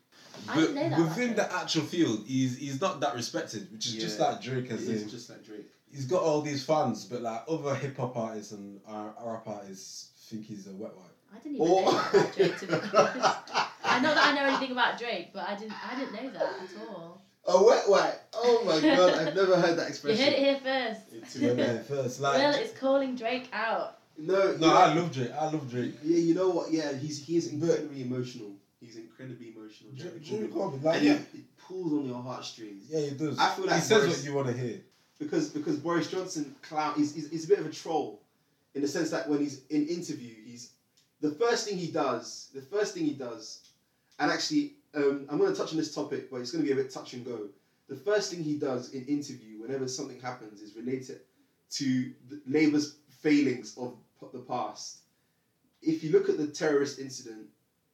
I didn't know that within the actual field, he's he's not that respected, which is just like Drake has It is in. just like Drake. He's got all these fans, but like other hip hop artists and uh, rap artists think he's a wet wipe. I didn't even Or- know that about Drake. To be honest, I know that I know anything about Drake, but I didn't. I didn't know that at all. A wet wipe. Oh my god, I've never heard that expression. You expression. heard it here first. <laughs> It's Yeah, really- man, first, like, Will is calling Drake out. No, no, you I love Drake. I love Drake. Yeah, you know what? Yeah, he's he is incredibly emotional. He's incredibly emotional. Jeremy Drake, Corbyn. Corbyn, like, and yeah, it, it pulls on your heartstrings. yeah, he does. I feel like he says Boris- what you want to hear. because because Boris Johnson clown he's, he's, he's a bit of a troll in the sense that when he's in interview he's the first thing he does the first thing he does and actually um, I'm going to touch on this topic but it's going to be a bit touch and go. The first thing he does in interview whenever something happens is related to Labour's failings of the past. If you look at the terrorist incident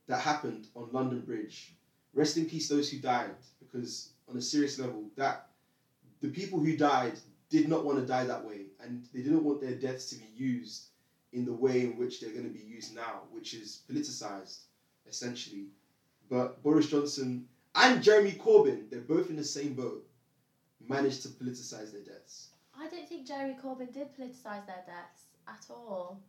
that happened on London Bridge rest in peace those who died because on a serious level that the people who died did not want to die that way and they didn't want their deaths to be used in the way in which they're going to be used now which is politicized essentially but boris johnson and jeremy corbyn they're both in the same boat managed to politicize their deaths I don't think Jeremy Corbyn did politicise their deaths at all.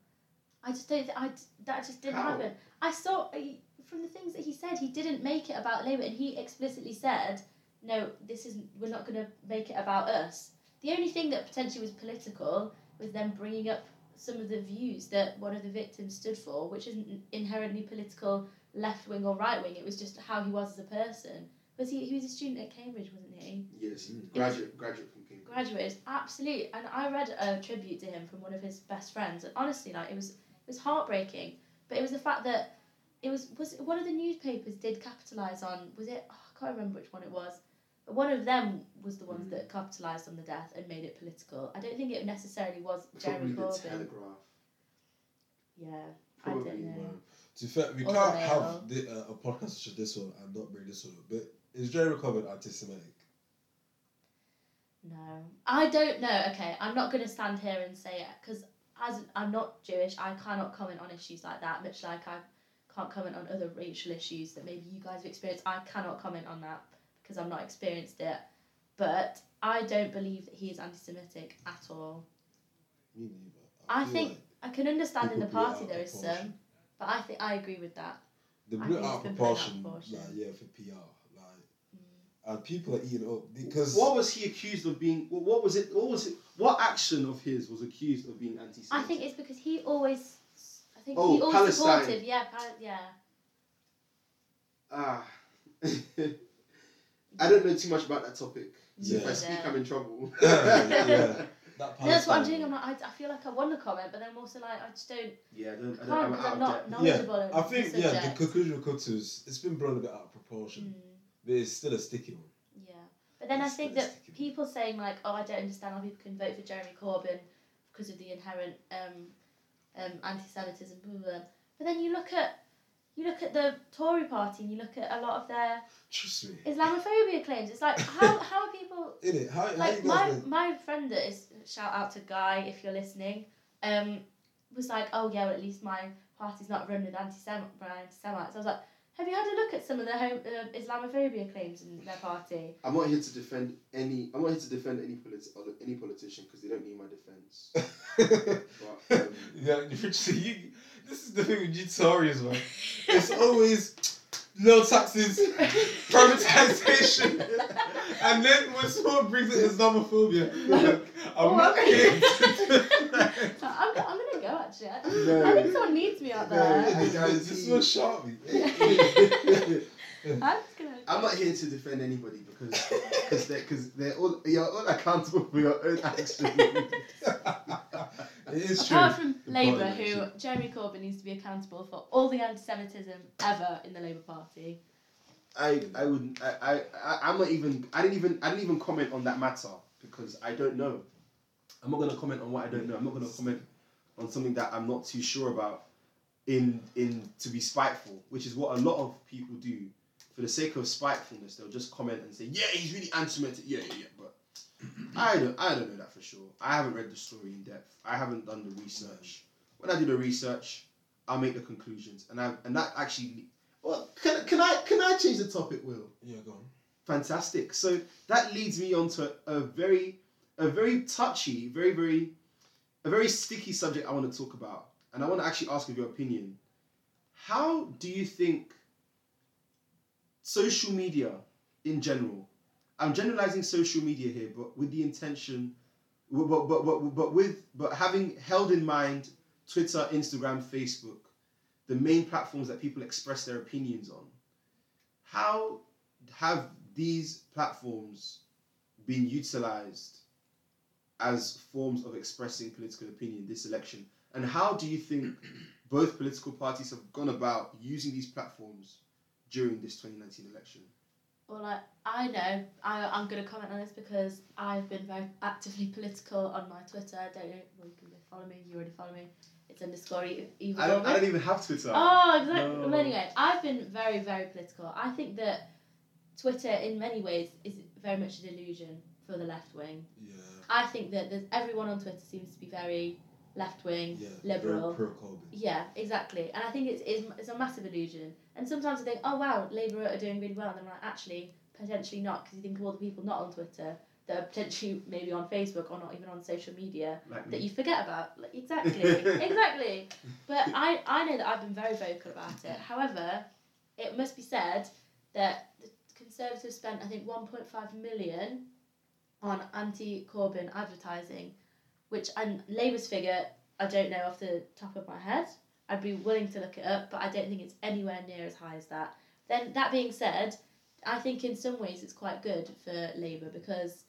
I just don't. Th- I that just didn't How? happen. I saw uh, from the things that he said, he didn't make it about Labour, and he explicitly said, "No, this isn't. We're not going to make it about us." The only thing that potentially was political was them bringing up some of the views that one of the victims stood for, which isn't inherently political, left wing or right wing. It was just how he was as a person. Was he? He was a student at Cambridge, wasn't he? yes Mm. graduate graduate from king graduated absolutely and i read a tribute to him from one of his best friends and honestly like it was it was heartbreaking but it was the fact that it was was one of the newspapers did capitalize on was it oh, i can't remember which one it was but one of them was the ones that capitalized on the death and made it political i don't think it necessarily was jeremy corbyn telegraph yeah Probably, i don't know man. To be fair, we can't have the, uh, a podcast such as this one and not bring this one up. But is Jeremy Corbyn anti-Semitic? No, I don't know. Okay, I'm not going to stand here and say it because as I'm not Jewish, I cannot comment on issues like that. Much like I can't comment on other racial issues that maybe you guys have experienced. I cannot comment on that because I've not experienced it. but I don't believe that he is anti-Semitic at all. Me neither. I feel think like I can understand in the people blew it party there is some, but I think I agree with that. They I blew it out of been blown out of proportion, proportion. like yeah, for PR, like, and people are eating up because What was he accused of being? What what was it? What was it? What action of his was accused of being anti-Semitic? I think it's because he always, I think Oh, he always Palestine. supported, yeah, Pal- yeah. Ah. <laughs> I don't know too much about that topic. So if I Yeah. speak, I'm in trouble. yeah, <laughs> that No, that's what I'm doing. I'm like, I, I feel like I want to comment, but then I'm also like, I just don't, yeah, I don't, I can't don't, I'm out I'm not knowledgeable in I think the yeah, the conclusion we come to is it's been blown a bit out of proportion, Mm, but it's still a sticky one. yeah. But then I think that sticky one. people saying like, oh, I don't understand how people can vote for Jeremy Corbyn because of the inherent um, um, anti-Semitism, blah, blah, blah. But then you look at you look at the Tory party and you look at a lot of their Islamophobia claims. It's like how <laughs> how are people In it, how, how like you my been? my friend that is shout out to Guy if you're listening, um, was like, oh yeah, well, at least my party's not run with anti-Sem- by anti-Semites. I was like, have you had a look at some of the home, uh, Islamophobia claims in their party? I'm not here to defend any. I'm not here to defend any politi- any politician because they don't need my defense. <laughs> But, um, yeah, literally, you, this is the thing with you Tories, man. It's always low taxes, privatization, <laughs> and then when someone brings in Islamophobia, like, <laughs> I'm Oh, not okay. here to So I'm, I'm gonna go actually. I, No. I think someone needs me out there. No, Guys, this one shot me. I'm just gonna. I'm not here to defend anybody because because they're because they're all you're all accountable for your own actions. <laughs> it is true. Apart from Labour, who. Jeremy Corbyn needs to be accountable for all the anti-Semitism ever in the Labour Party. I I wouldn't I, I I'm not even I didn't even I didn't even comment on that matter because I don't know. I'm not gonna comment on what I don't know. I'm not gonna comment on something that I'm not too sure about in in to be spiteful, which is what a lot of people do. For the sake of spitefulness, they'll just comment and say, "Yeah, he's really anti-Semitic." Yeah, yeah, yeah. But I don't I don't know that for sure. I haven't read the story in depth. I haven't done the research. When I do the research, I'll make the conclusions, and I and that actually. Well, can, can I can I change the topic, Will? Yeah, go on. Fantastic. So that leads me on to a very, a very touchy, very, very, a very sticky subject I want to talk about. And I want to actually ask of your opinion. How do you think social media in general, I'm generalizing social media here, but with the intention, but, but, but, but, with, but having held in mind Twitter, Instagram, Facebook, the main platforms that people express their opinions on. How have these platforms been utilized as forms of expressing political opinion this election? And how do you think both political parties have gone about using these platforms during this 2019 election? Well, I, I know. I, I'm going to comment on this because I've been very actively political on my Twitter. I don't know. Well, you can go follow me. You already follow me. It's underscore e- Eva I don't, I don't even have Twitter. Oh, exactly. No. Well, anyway, I've been very, very political. I think that Twitter, in many ways, is very much a delusion for the left wing. Yeah. I think that there's, everyone on Twitter seems to be very left wing, Yeah. liberal. Pro Corbyn. Yeah, exactly. And I think it's, it's, it's a massive illusion. And sometimes I think, oh wow, Labour are doing really well. And then I'm like, actually, potentially not, because you think of all the people not on Twitter that are potentially maybe on Facebook or not even on social media Like that you forget about. Like, exactly, <laughs> exactly. But I, I know that I've been very vocal about it. However, it must be said that the Conservatives spent, I think, 1.5 million on anti Corbyn advertising, which, and Labour's figure, I don't know off the top of my head. I'd be willing to look it up, but I don't think it's anywhere near as high as that. Then, that being said, I think in some ways it's quite good for Labour because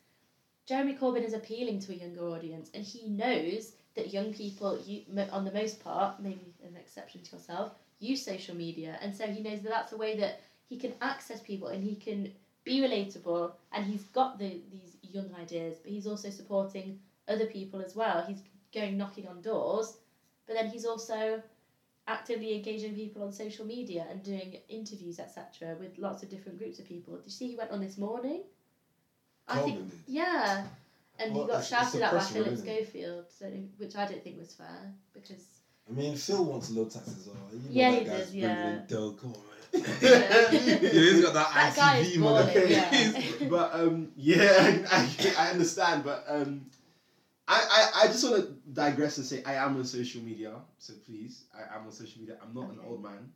Jeremy Corbyn is appealing to a younger audience and he knows that young people, you, on the most part, maybe an exception to yourself, use social media. And so he knows that that's a way that he can access people and he can be relatable and he's got the, these young ideas, but he's also supporting other people as well. He's going knocking on doors, but then he's also actively engaging people on social media and doing interviews, etc., with lots of different groups of people. Did you see he went on this morning? I think did. yeah, and Well, he got it's- it's shouted at by oppressive, Phillip isn't it? Schofield, so, which I don't think was fair because I mean, Phil wants low taxes as well. You know Yeah, that he guy's does, bringing <laughs> yeah. in dough, <laughs> come on, man. Yeah, he's got that, That guy is ITV money. balling, yeah. <laughs> But um, yeah, I, I understand. But um, I, I, I just want to digress and say I am on social media. So please, I am on social media. I'm not an old man.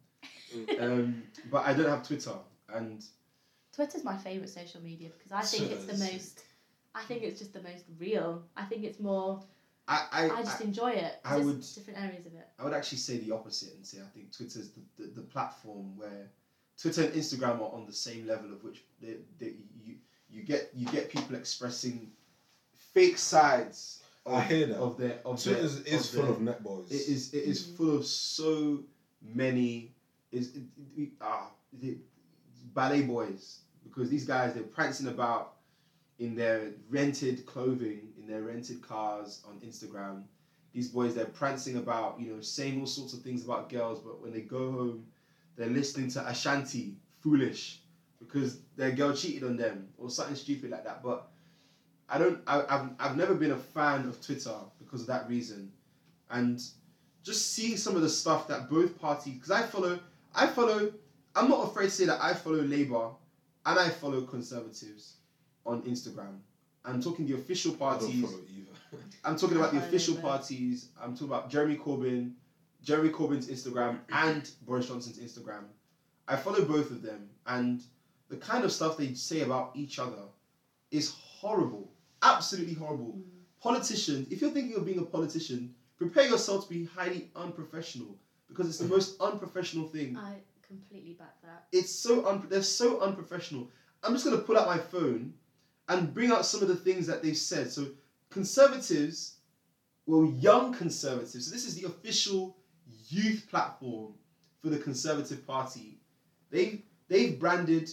Um, but I don't have Twitter. And Twitter's my favourite social media because I think it's the most. I think it's just the most real. I think it's more. I, I, I just I, enjoy it. I would- different areas of it. I would actually say the opposite and say I think Twitter's the, the, the platform where Twitter and Instagram are on the same level of which they, they, you you get you get people expressing fake sides of, I hear that. of their of Twitter their, is, is their- full of netballs. It is it is full of so many is it, it, ah ballet boys because these guys they're prancing about in their rented clothing in their rented cars on Instagram. These boys they're prancing about you know saying all sorts of things about girls, but when they go home, they're listening to Ashanti foolish because their girl cheated on them or something stupid like that. But I don't I, I've I've never been a fan of Twitter because of that reason, and just seeing some of the stuff that both parties because I follow I follow I'm not afraid to say that I follow Labour and I follow Conservatives on Instagram. I'm talking the official I don't parties. follow either. <laughs> <laughs> I'm talking about the official Labour. parties. I'm talking about Jeremy Corbyn, Jeremy Corbyn's Instagram, and Boris Johnson's Instagram. I follow both of them, and the kind of stuff they say about each other is horrible. Absolutely horrible. Mm. Politicians, if you're thinking of being a politician, prepare yourself to be highly unprofessional because it's the most unprofessional thing. I completely back that. It's so un- they're so unprofessional. I'm just gonna pull out my phone and bring out some of the things that they've said. So conservatives, well, young conservatives. So this is the official youth platform for the Conservative Party. They've they've branded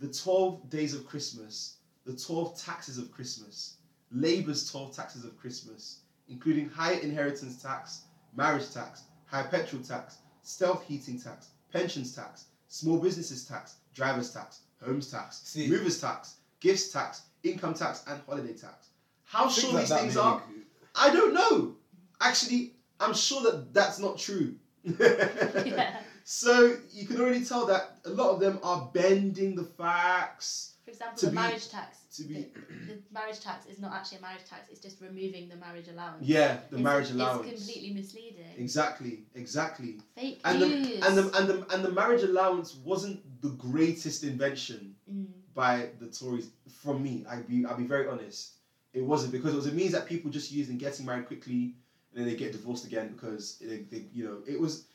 the 12 days of Christmas, the 12 taxes of Christmas, Labour's 12 taxes of Christmas, including higher inheritance tax, marriage tax, high petrol tax, stealth heating tax, pensions tax, small businesses tax, driver's tax, homes tax, See- movers tax, gifts tax, income tax, and holiday tax. How Things sure like these things make are, me- I don't know. Actually, I'm sure that that's not true. <laughs> yeah. So you can already tell that a lot of them are bending the facts For example, To the be- marriage tax. to be. The, the marriage tax is not actually a marriage tax. It's just removing the marriage allowance. Yeah, the It's- marriage allowance. It's completely misleading. Exactly, exactly. Fake And the, news. and the and the and the marriage allowance wasn't the greatest invention Mm. by the Tories. From me, I'd be I'll be very honest. It wasn't because it was a means that people just used in getting married quickly, and then they get divorced again because they, they you know it was.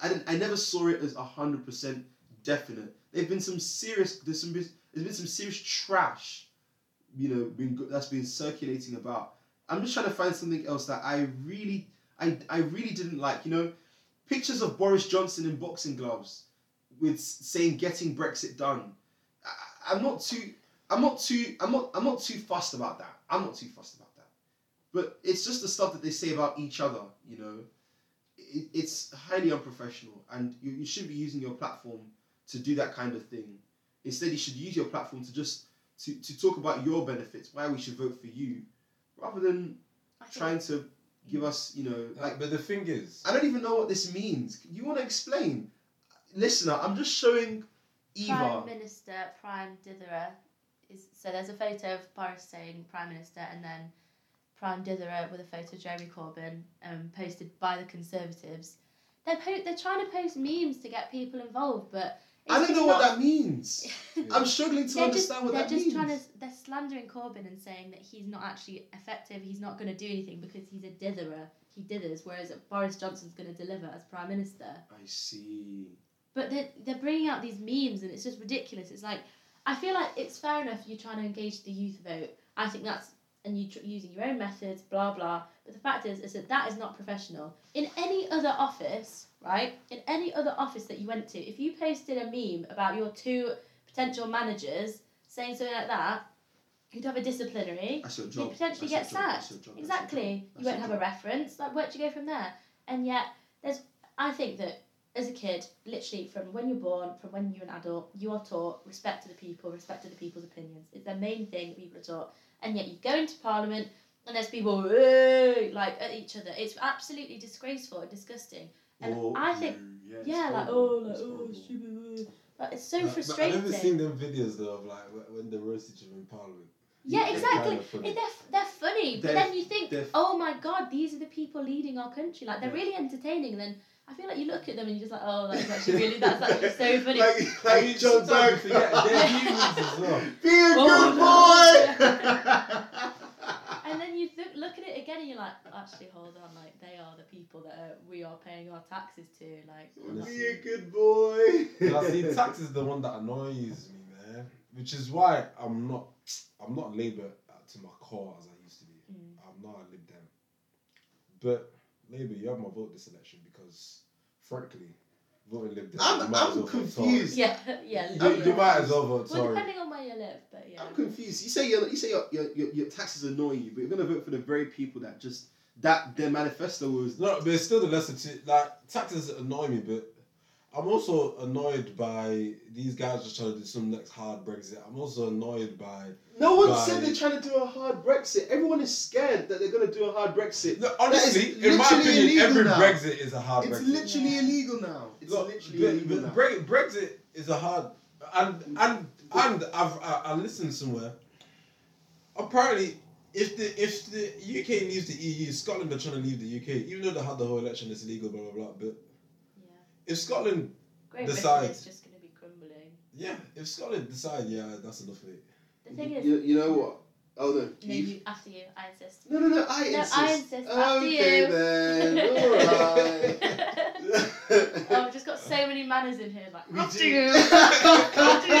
I didn't. I never saw it as hundred percent definite. There've been some serious. There's some. There's been some serious trash. You know, been that's been circulating about. I'm just trying to find something else that I really, I, I really didn't like. You know, pictures of Boris Johnson in boxing gloves, with saying "getting Brexit done." I, I'm not too. I'm not too. I'm not. I'm not too fussed about that. I'm not too fussed about that. But it's just the stuff that they say about each other. You know, it, it's highly unprofessional, and you, you shouldn't be using your platform to do that kind of thing. Instead, you should use your platform to just to, to talk about your benefits, why we should vote for you, rather than think trying to give us, you know, like Like, but the thing is, I don't even know what this means. You want to explain, listener? I'm just showing Eva. Prime Minister Prime Ditherer is so there's a photo of Boris saying Prime Minister and then Prime Ditherer with a photo of Jeremy Corbyn um, posted by the Conservatives. They're po- they're trying to post memes to get people involved, but it's I don't just know what that means. <laughs> I'm struggling to they're just, understand what they're that just means. trying to they're slandering Corbyn and saying that he's not actually effective. He's not going to do anything because he's a ditherer. He dithers, whereas Boris Johnson's going to deliver as prime minister. I see. But they're, they're bringing out these memes and it's just ridiculous. It's like, I feel like it's fair enough you're trying to engage the youth vote. I think that's, and you tr- using your own methods, blah, blah. But the fact is, is that that is not professional. In any other office, right? In any other office that you went to, if you posted a meme about your two potential managers saying something like that, you'd have a disciplinary. That's your You job. potentially That's get your job. That's sacked. your job. That's your Exactly. You won't have a reference. Like, where'd you go from there? And yet, there's. I think that as a kid, literally from when you're born, from when you're an adult, you are taught respect to the people, respect to the people's opinions. It's the main thing that people are taught. And yet, you go into Parliament and there's people like at each other. It's absolutely disgraceful and disgusting. And Or I think- you- yeah, Yeah, like oh, like oh, stupid. Uh, like it's so But- but frustrating. I've never seen them videos though of like when they roast other in Parliament. Yeah, They're exactly. kinda funny. They're, they're funny, but They're- then you think, they're- oh my god, these are the people leading our country. Like they're Yeah. really entertaining. And then I feel like you look at them and you're just like, oh, that's actually <laughs> really, that's actually so funny. like, like John you forget they're <laughs> humans as well. Be a Oh, good boy. <laughs> and then you look, look at it again and you're like, actually, hold on, like they are the people that are, we are paying our taxes to. Like, we're not- Be a good boy. Now, see, tax is the one that annoys me, man. Which is why I'm not, I'm not Labour to my core as I used to be. Mm. I'm not a Lib Dem. But Labour, you have my vote this election because, frankly, voting Lib Dem, I'm- you might as I'm well confused. Yeah, <laughs> yeah. You, you might as well vote Well, Tory. depending on where you live, but yeah. I'm confused. You say your you say your, your, your, your taxes annoy you, but you're gonna vote for the very people that just that their manifesto was. No, but it's still the lesser two. Like taxes annoy me, but I'm also annoyed by these guys just trying to do some next hard Brexit. I'm also annoyed by. No one Right. said they're trying to do a hard Brexit. Everyone is scared that they're gonna do a hard Brexit. No, honestly, in my opinion, every now. Brexit is a hard It's Brexit. literally Yeah. illegal now. It's Look, literally but- illegal but now. Bre- Brexit is a hard, and and and I've I, I listened somewhere. Apparently, if the if the UK leaves the EU, Scotland are trying to leave the UK, even though they had the whole election, it's illegal, blah blah blah. But. If Scotland, Great Decide. Britain is just going to be crumbling. yeah, if Scotland decide, yeah, that's enough of it. The thing is, you, you know what? Oh no. no, you, after you, I insist. No, no, no. I No, insist. I insist. After okay you. then. oh, All right. <laughs> I've just got so many manners in here. Like, We after do. you. <laughs> After you.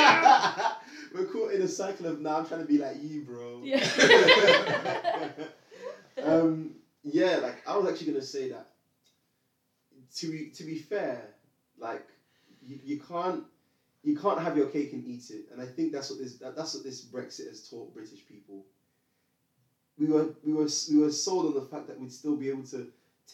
We're caught in a cycle of now I'm trying to be like you, bro. Yeah. <laughs> um, yeah, like I was actually gonna say that. To be to be fair, like you, you can't you can't have your cake and eat it, and I think that's what this that, that's what this Brexit has taught British people. We were we were we were sold on the fact that we'd still be able to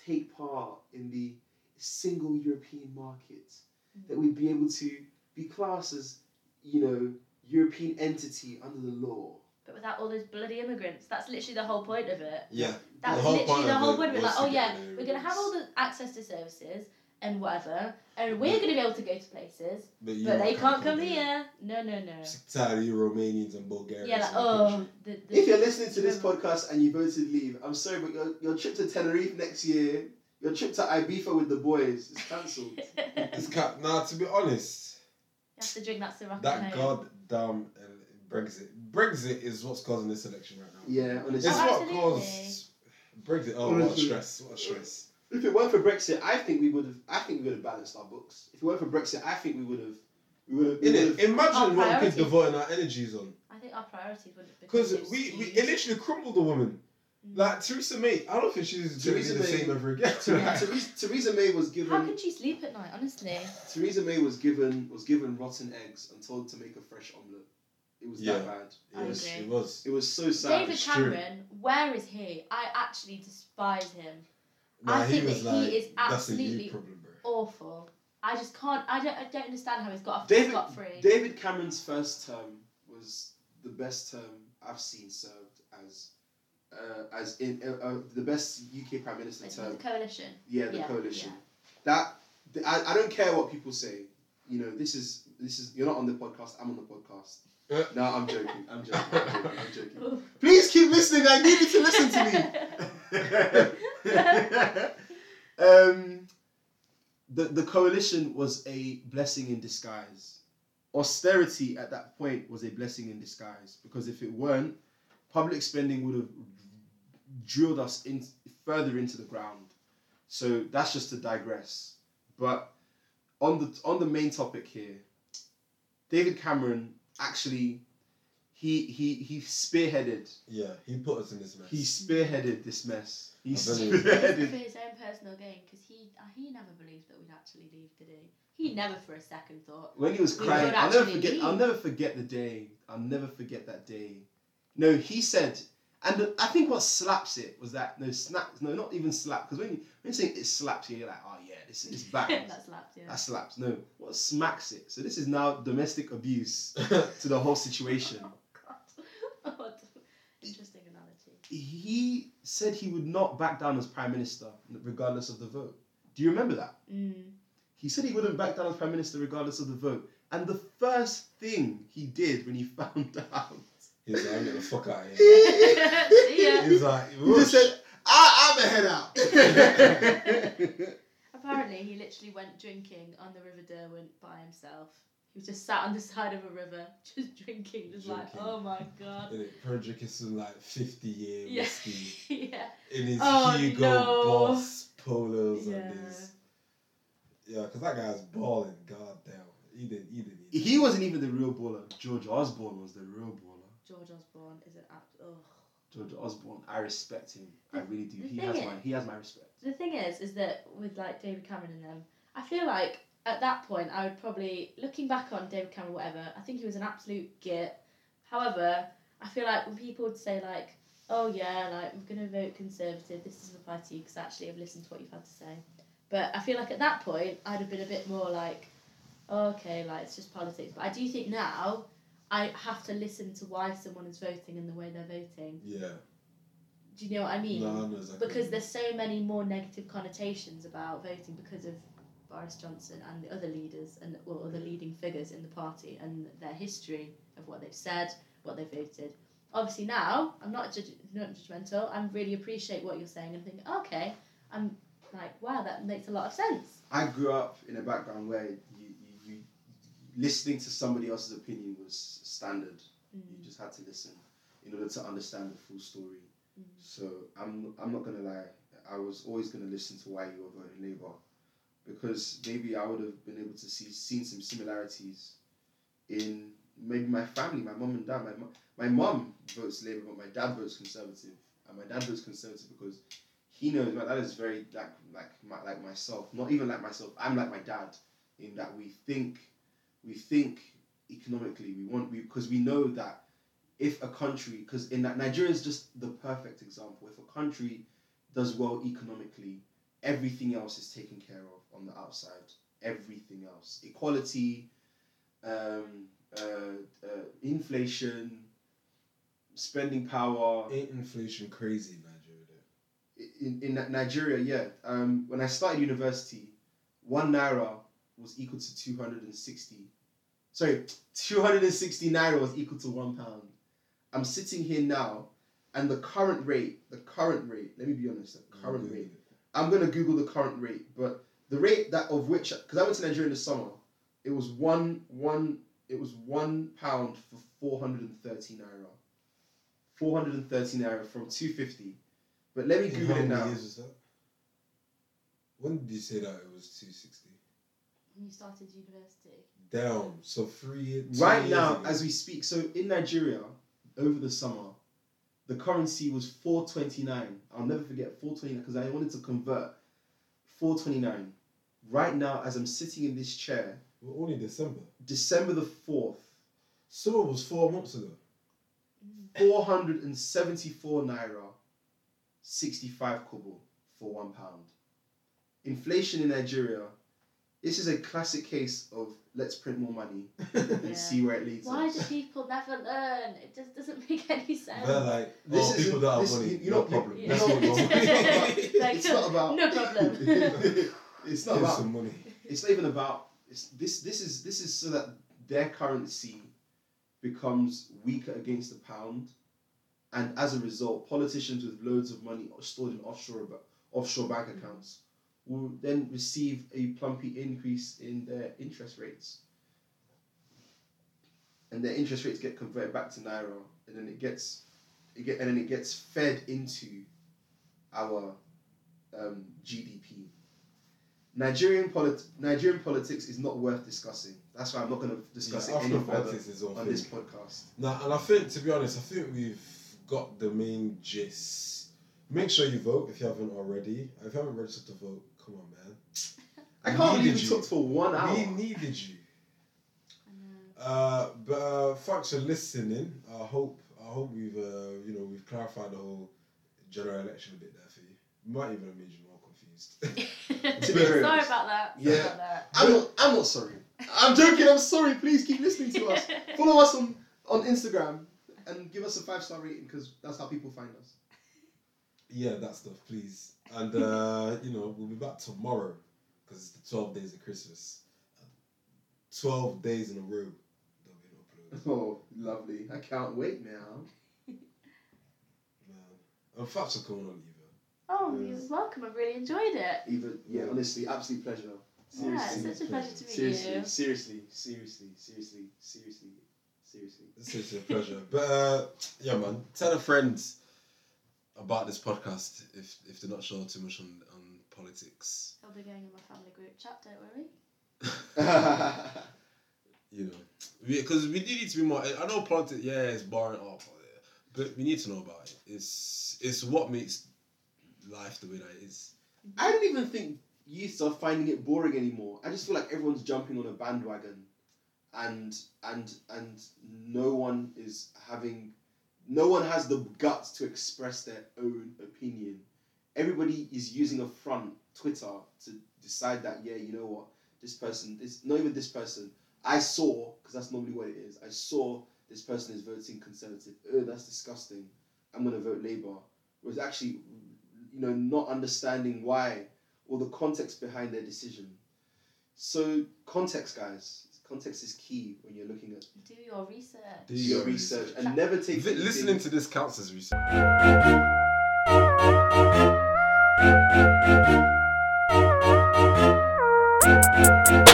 take part in the single European market, mm-hmm. that we'd be able to be classed as you know European entity under the law. But without all those bloody immigrants, that's literally the whole point of it. Yeah, That The whole literally point the whole point of it. Like, oh yeah, we're gonna have all the access to services and whatever, and we're gonna be able to go to places, but, but they can't come there. here. No, no, no. Sick tired of you Romanians and Bulgarians. Yeah, like oh, the, the, If you're listening to this podcast and you voted leave, I'm sorry, but your, your trip to Tenerife next year, your trip to Ibiza with the boys is cancelled. <laughs> It's cat. Now, to be honest, you have to drink that Ciroc that goddamn uh, Brexit. Brexit is what's causing this election right now. yeah, honestly. It's Oh, what absolutely. caused Brexit. Oh, what a stress! What a stress! If it weren't for Brexit, I think we would have. I think we would have balanced our books. If it weren't for Brexit, I think we would have. We would have. we In would it, have- imagine what we could priorities. devote our energies on. I think our priorities would have been. Because become we, we skewed. it literally crumbled the woman. Mm. Like Theresa May, I don't think she's going to be Theresa the May- same ever again. Theresa, <laughs> Theresa, Theresa May was How given. can she sleep at night? Honestly, Theresa May was given was given rotten eggs and told to make a fresh omelette. It was Yeah. that bad. it I was. agree. It was. It was so sad. David it's true. Cameron, where is he? I actually despise him. Nah, I he think was that he is absolutely problem. Awful. I just can't. I don't. I don't understand how he's got off David scot free. David Cameron's first term was the best term I've seen served as. Uh, as in uh, uh, the best UK Prime Minister The term, coalition. yeah, the Yeah, coalition. That th- I, I don't care what people say. You know, this is this is you're not on the podcast. I'm on the podcast. <laughs> No, I'm joking. I'm joking. I'm joking. I'm joking. <laughs> Please keep listening. I need you to listen to me. <laughs> <laughs> um, the the coalition was a blessing in disguise. Austerity at that point was a blessing in disguise because if it weren't, public spending would have drilled us in further into the ground. So that's just to digress. But on the on the main topic here, David Cameron actually he he he spearheaded Yeah, he put us in this mess. he spearheaded this mess. He I believe for his own personal gain, because he uh, he never believed that we'd actually leave, did he? He never for a second thought. When he was crying, I'll never actually forget. I'll never forget the day. I'll never forget that day. No, he said, and I think what slaps it was that no snap. No, not even slap. Because when you when you say it slaps you, you're like, oh yeah, this is back. <laughs> that slaps, yeah. that slaps. No, what smacks it? So this is now domestic abuse <laughs> to the whole situation. Oh God. What a <laughs> Interesting analogy. He said he would not back down as prime minister regardless of the vote. Do you remember that? Mm. He said he wouldn't back down as prime minister regardless of the vote. And the first thing he did when he <laughs> found out, He's like, I'm getting the fuck out of here. <laughs> See ya. He's like, he just said, I, I'm a head out. Apparently, he literally went drinking on the River Derwent by himself. He was just sat on the side of a river, <laughs> just drinking, just like, oh my god. And it Frederick is some like 50 year Yeah. whiskey <laughs> yeah. in his Oh, Hugo no. Boss polos Yeah. and his. Yeah, because that guy's balling. God damn. He didn't, he didn't. He he wasn't even the real baller. George Osborne was the real baller. George Osborne is an apt. Ugh. George Osborne, I respect him. I really do. He has is- my he has my respect. The thing is, is that with like David Cameron and them, I feel like at that point I would probably, looking back on David Cameron, whatever, I think he was an absolute git. However, I feel like when people would say like, oh yeah, like I'm gonna vote Conservative, this is the party, because actually I've listened to what you've had to say. But I feel like at that point I'd have been a bit more like, oh, okay, like it's just politics. But I do think now I have to listen to why someone is voting and the way they're voting. Yeah. Do you know what I mean? No, exactly. because there's so many more negative connotations about voting because of Boris Johnson and the other leaders and well, other leading figures in the party and their history of what they've said, what they've voted. Obviously now I'm not judge- not judgmental. I really appreciate what you're saying and think, okay, I'm like, wow, that makes a lot of sense. I grew up in a background where you, you, you listening to somebody else's opinion was standard. You Mm. just had to listen in order to understand the full story. Mm. So I'm I'm not gonna lie. I was always gonna listen to why you were voting Labour, because maybe I would have been able to see seen some similarities in maybe my family, my mum and dad. My mum, my mum votes Labour, but my dad votes Conservative, and my dad votes Conservative because he knows my dad is very like like my, like myself. Not even like myself. I'm like my dad in that we think we think economically. We want we because we know that if a country because in that Nigeria is just the perfect example. If a country does well economically, everything else is taken care of on the outside. Everything else, equality, um, uh, uh, inflation, spending power. Ain't inflation crazy in Nigeria in, in Nigeria, yeah. Um, when I started university, one naira was equal to 260. Sorry, 260 naira was equal to one pound. I'm sitting here now, and the current rate, the current rate, let me be honest, the current rate. I'm gonna Google the current rate, but the rate that of which, because I went to Nigeria in the summer, it was one one. It was one pound for 430 naira. 430 naira from 250. But let me In Google how it now. years was that? When did you say that it was 260? When you started university. Down. So three years. Right now, as we speak, so in Nigeria, over the summer, the currency was 429. I'll never forget 429 because I wanted to convert 429. Right now, as I'm sitting in this chair, We're only December. December the 4th, Summer was four months ago. Mm. 474 naira, 65 kobo for one pound. Inflation in Nigeria, this is a classic case of let's print more money and Yeah. <laughs> see where it leads Why us. do people never learn? It just doesn't <laughs> make any sense. They're like, This oh, is- people that have this- money, you- you no problem. you <laughs> Let's know- make. Like, it's not about no problem. it's not Give about some money. it's not even about it's, this this is this is so that their currency becomes weaker against the pound and as a result politicians with loads of money stored in offshore offshore bank mm. accounts will then receive a plumpy increase in their interest rates and their interest rates get converted back to naira and then it gets it get and then it gets fed into our um, GDP Nigerian polit- Nigerian politics is not worth discussing. That's why I'm not going to discuss Yeah, it any further on this podcast. Nah, and I think, to be honest, I think we've got the main gist. Make sure you vote if you haven't already. If you haven't registered to vote, come on, man. I We can't believe we you. talked for one hour. We needed you. Uh, but uh, thanks for listening. I hope I hope we've uh, you know we've clarified the whole general election a bit there for you. Might even have made you more confused. To be very Sorry honest. about that. Yeah. Sorry about that. I'm not. I'm not sorry. I'm joking. I'm sorry. Please keep listening to us. <laughs> Follow us on on Instagram and give us a five star rating because that's how people find us. Yeah, that stuff, please. And uh, you know we'll be back tomorrow because it's the twelve days of Christmas. Twelve days in a row. They'll be <laughs> uploaded. Oh, lovely. I can't wait now. Man. And Fabs are coming on either. Oh, Yeah. you're welcome. I've really enjoyed it. Even yeah, honestly, absolute pleasure. Yeah, it's such a pleasure to meet seriously, you. seriously, seriously, seriously, seriously, seriously. It's such a pleasure. But uh, yeah, man, tell a friend about this podcast if if they're not sure too much on, on politics. I'll be going in my family group chat. Don't worry. <laughs> <laughs> You know, because we, do need to be more. I know politics. Yeah, it's boring. Oh, but we need to know about it. It's it's what makes life the way that it is. I don't even think youths are finding it boring anymore. I just feel like everyone's jumping on a bandwagon, and and and no one is having, no one has the guts to express their own opinion. Everybody is using a front Twitter to decide that yeah, you know what, this person, this not even this person. I saw because that's normally what it is. I saw this person is voting conservative. Oh, that's disgusting. I'm gonna vote Labour. Whereas actually, you know, not understanding why or the context behind their decision. So context, guys. Context is key when you're looking at Do your research. Do your your research research. and never take Vi- anything- listening to this counts as research. Thank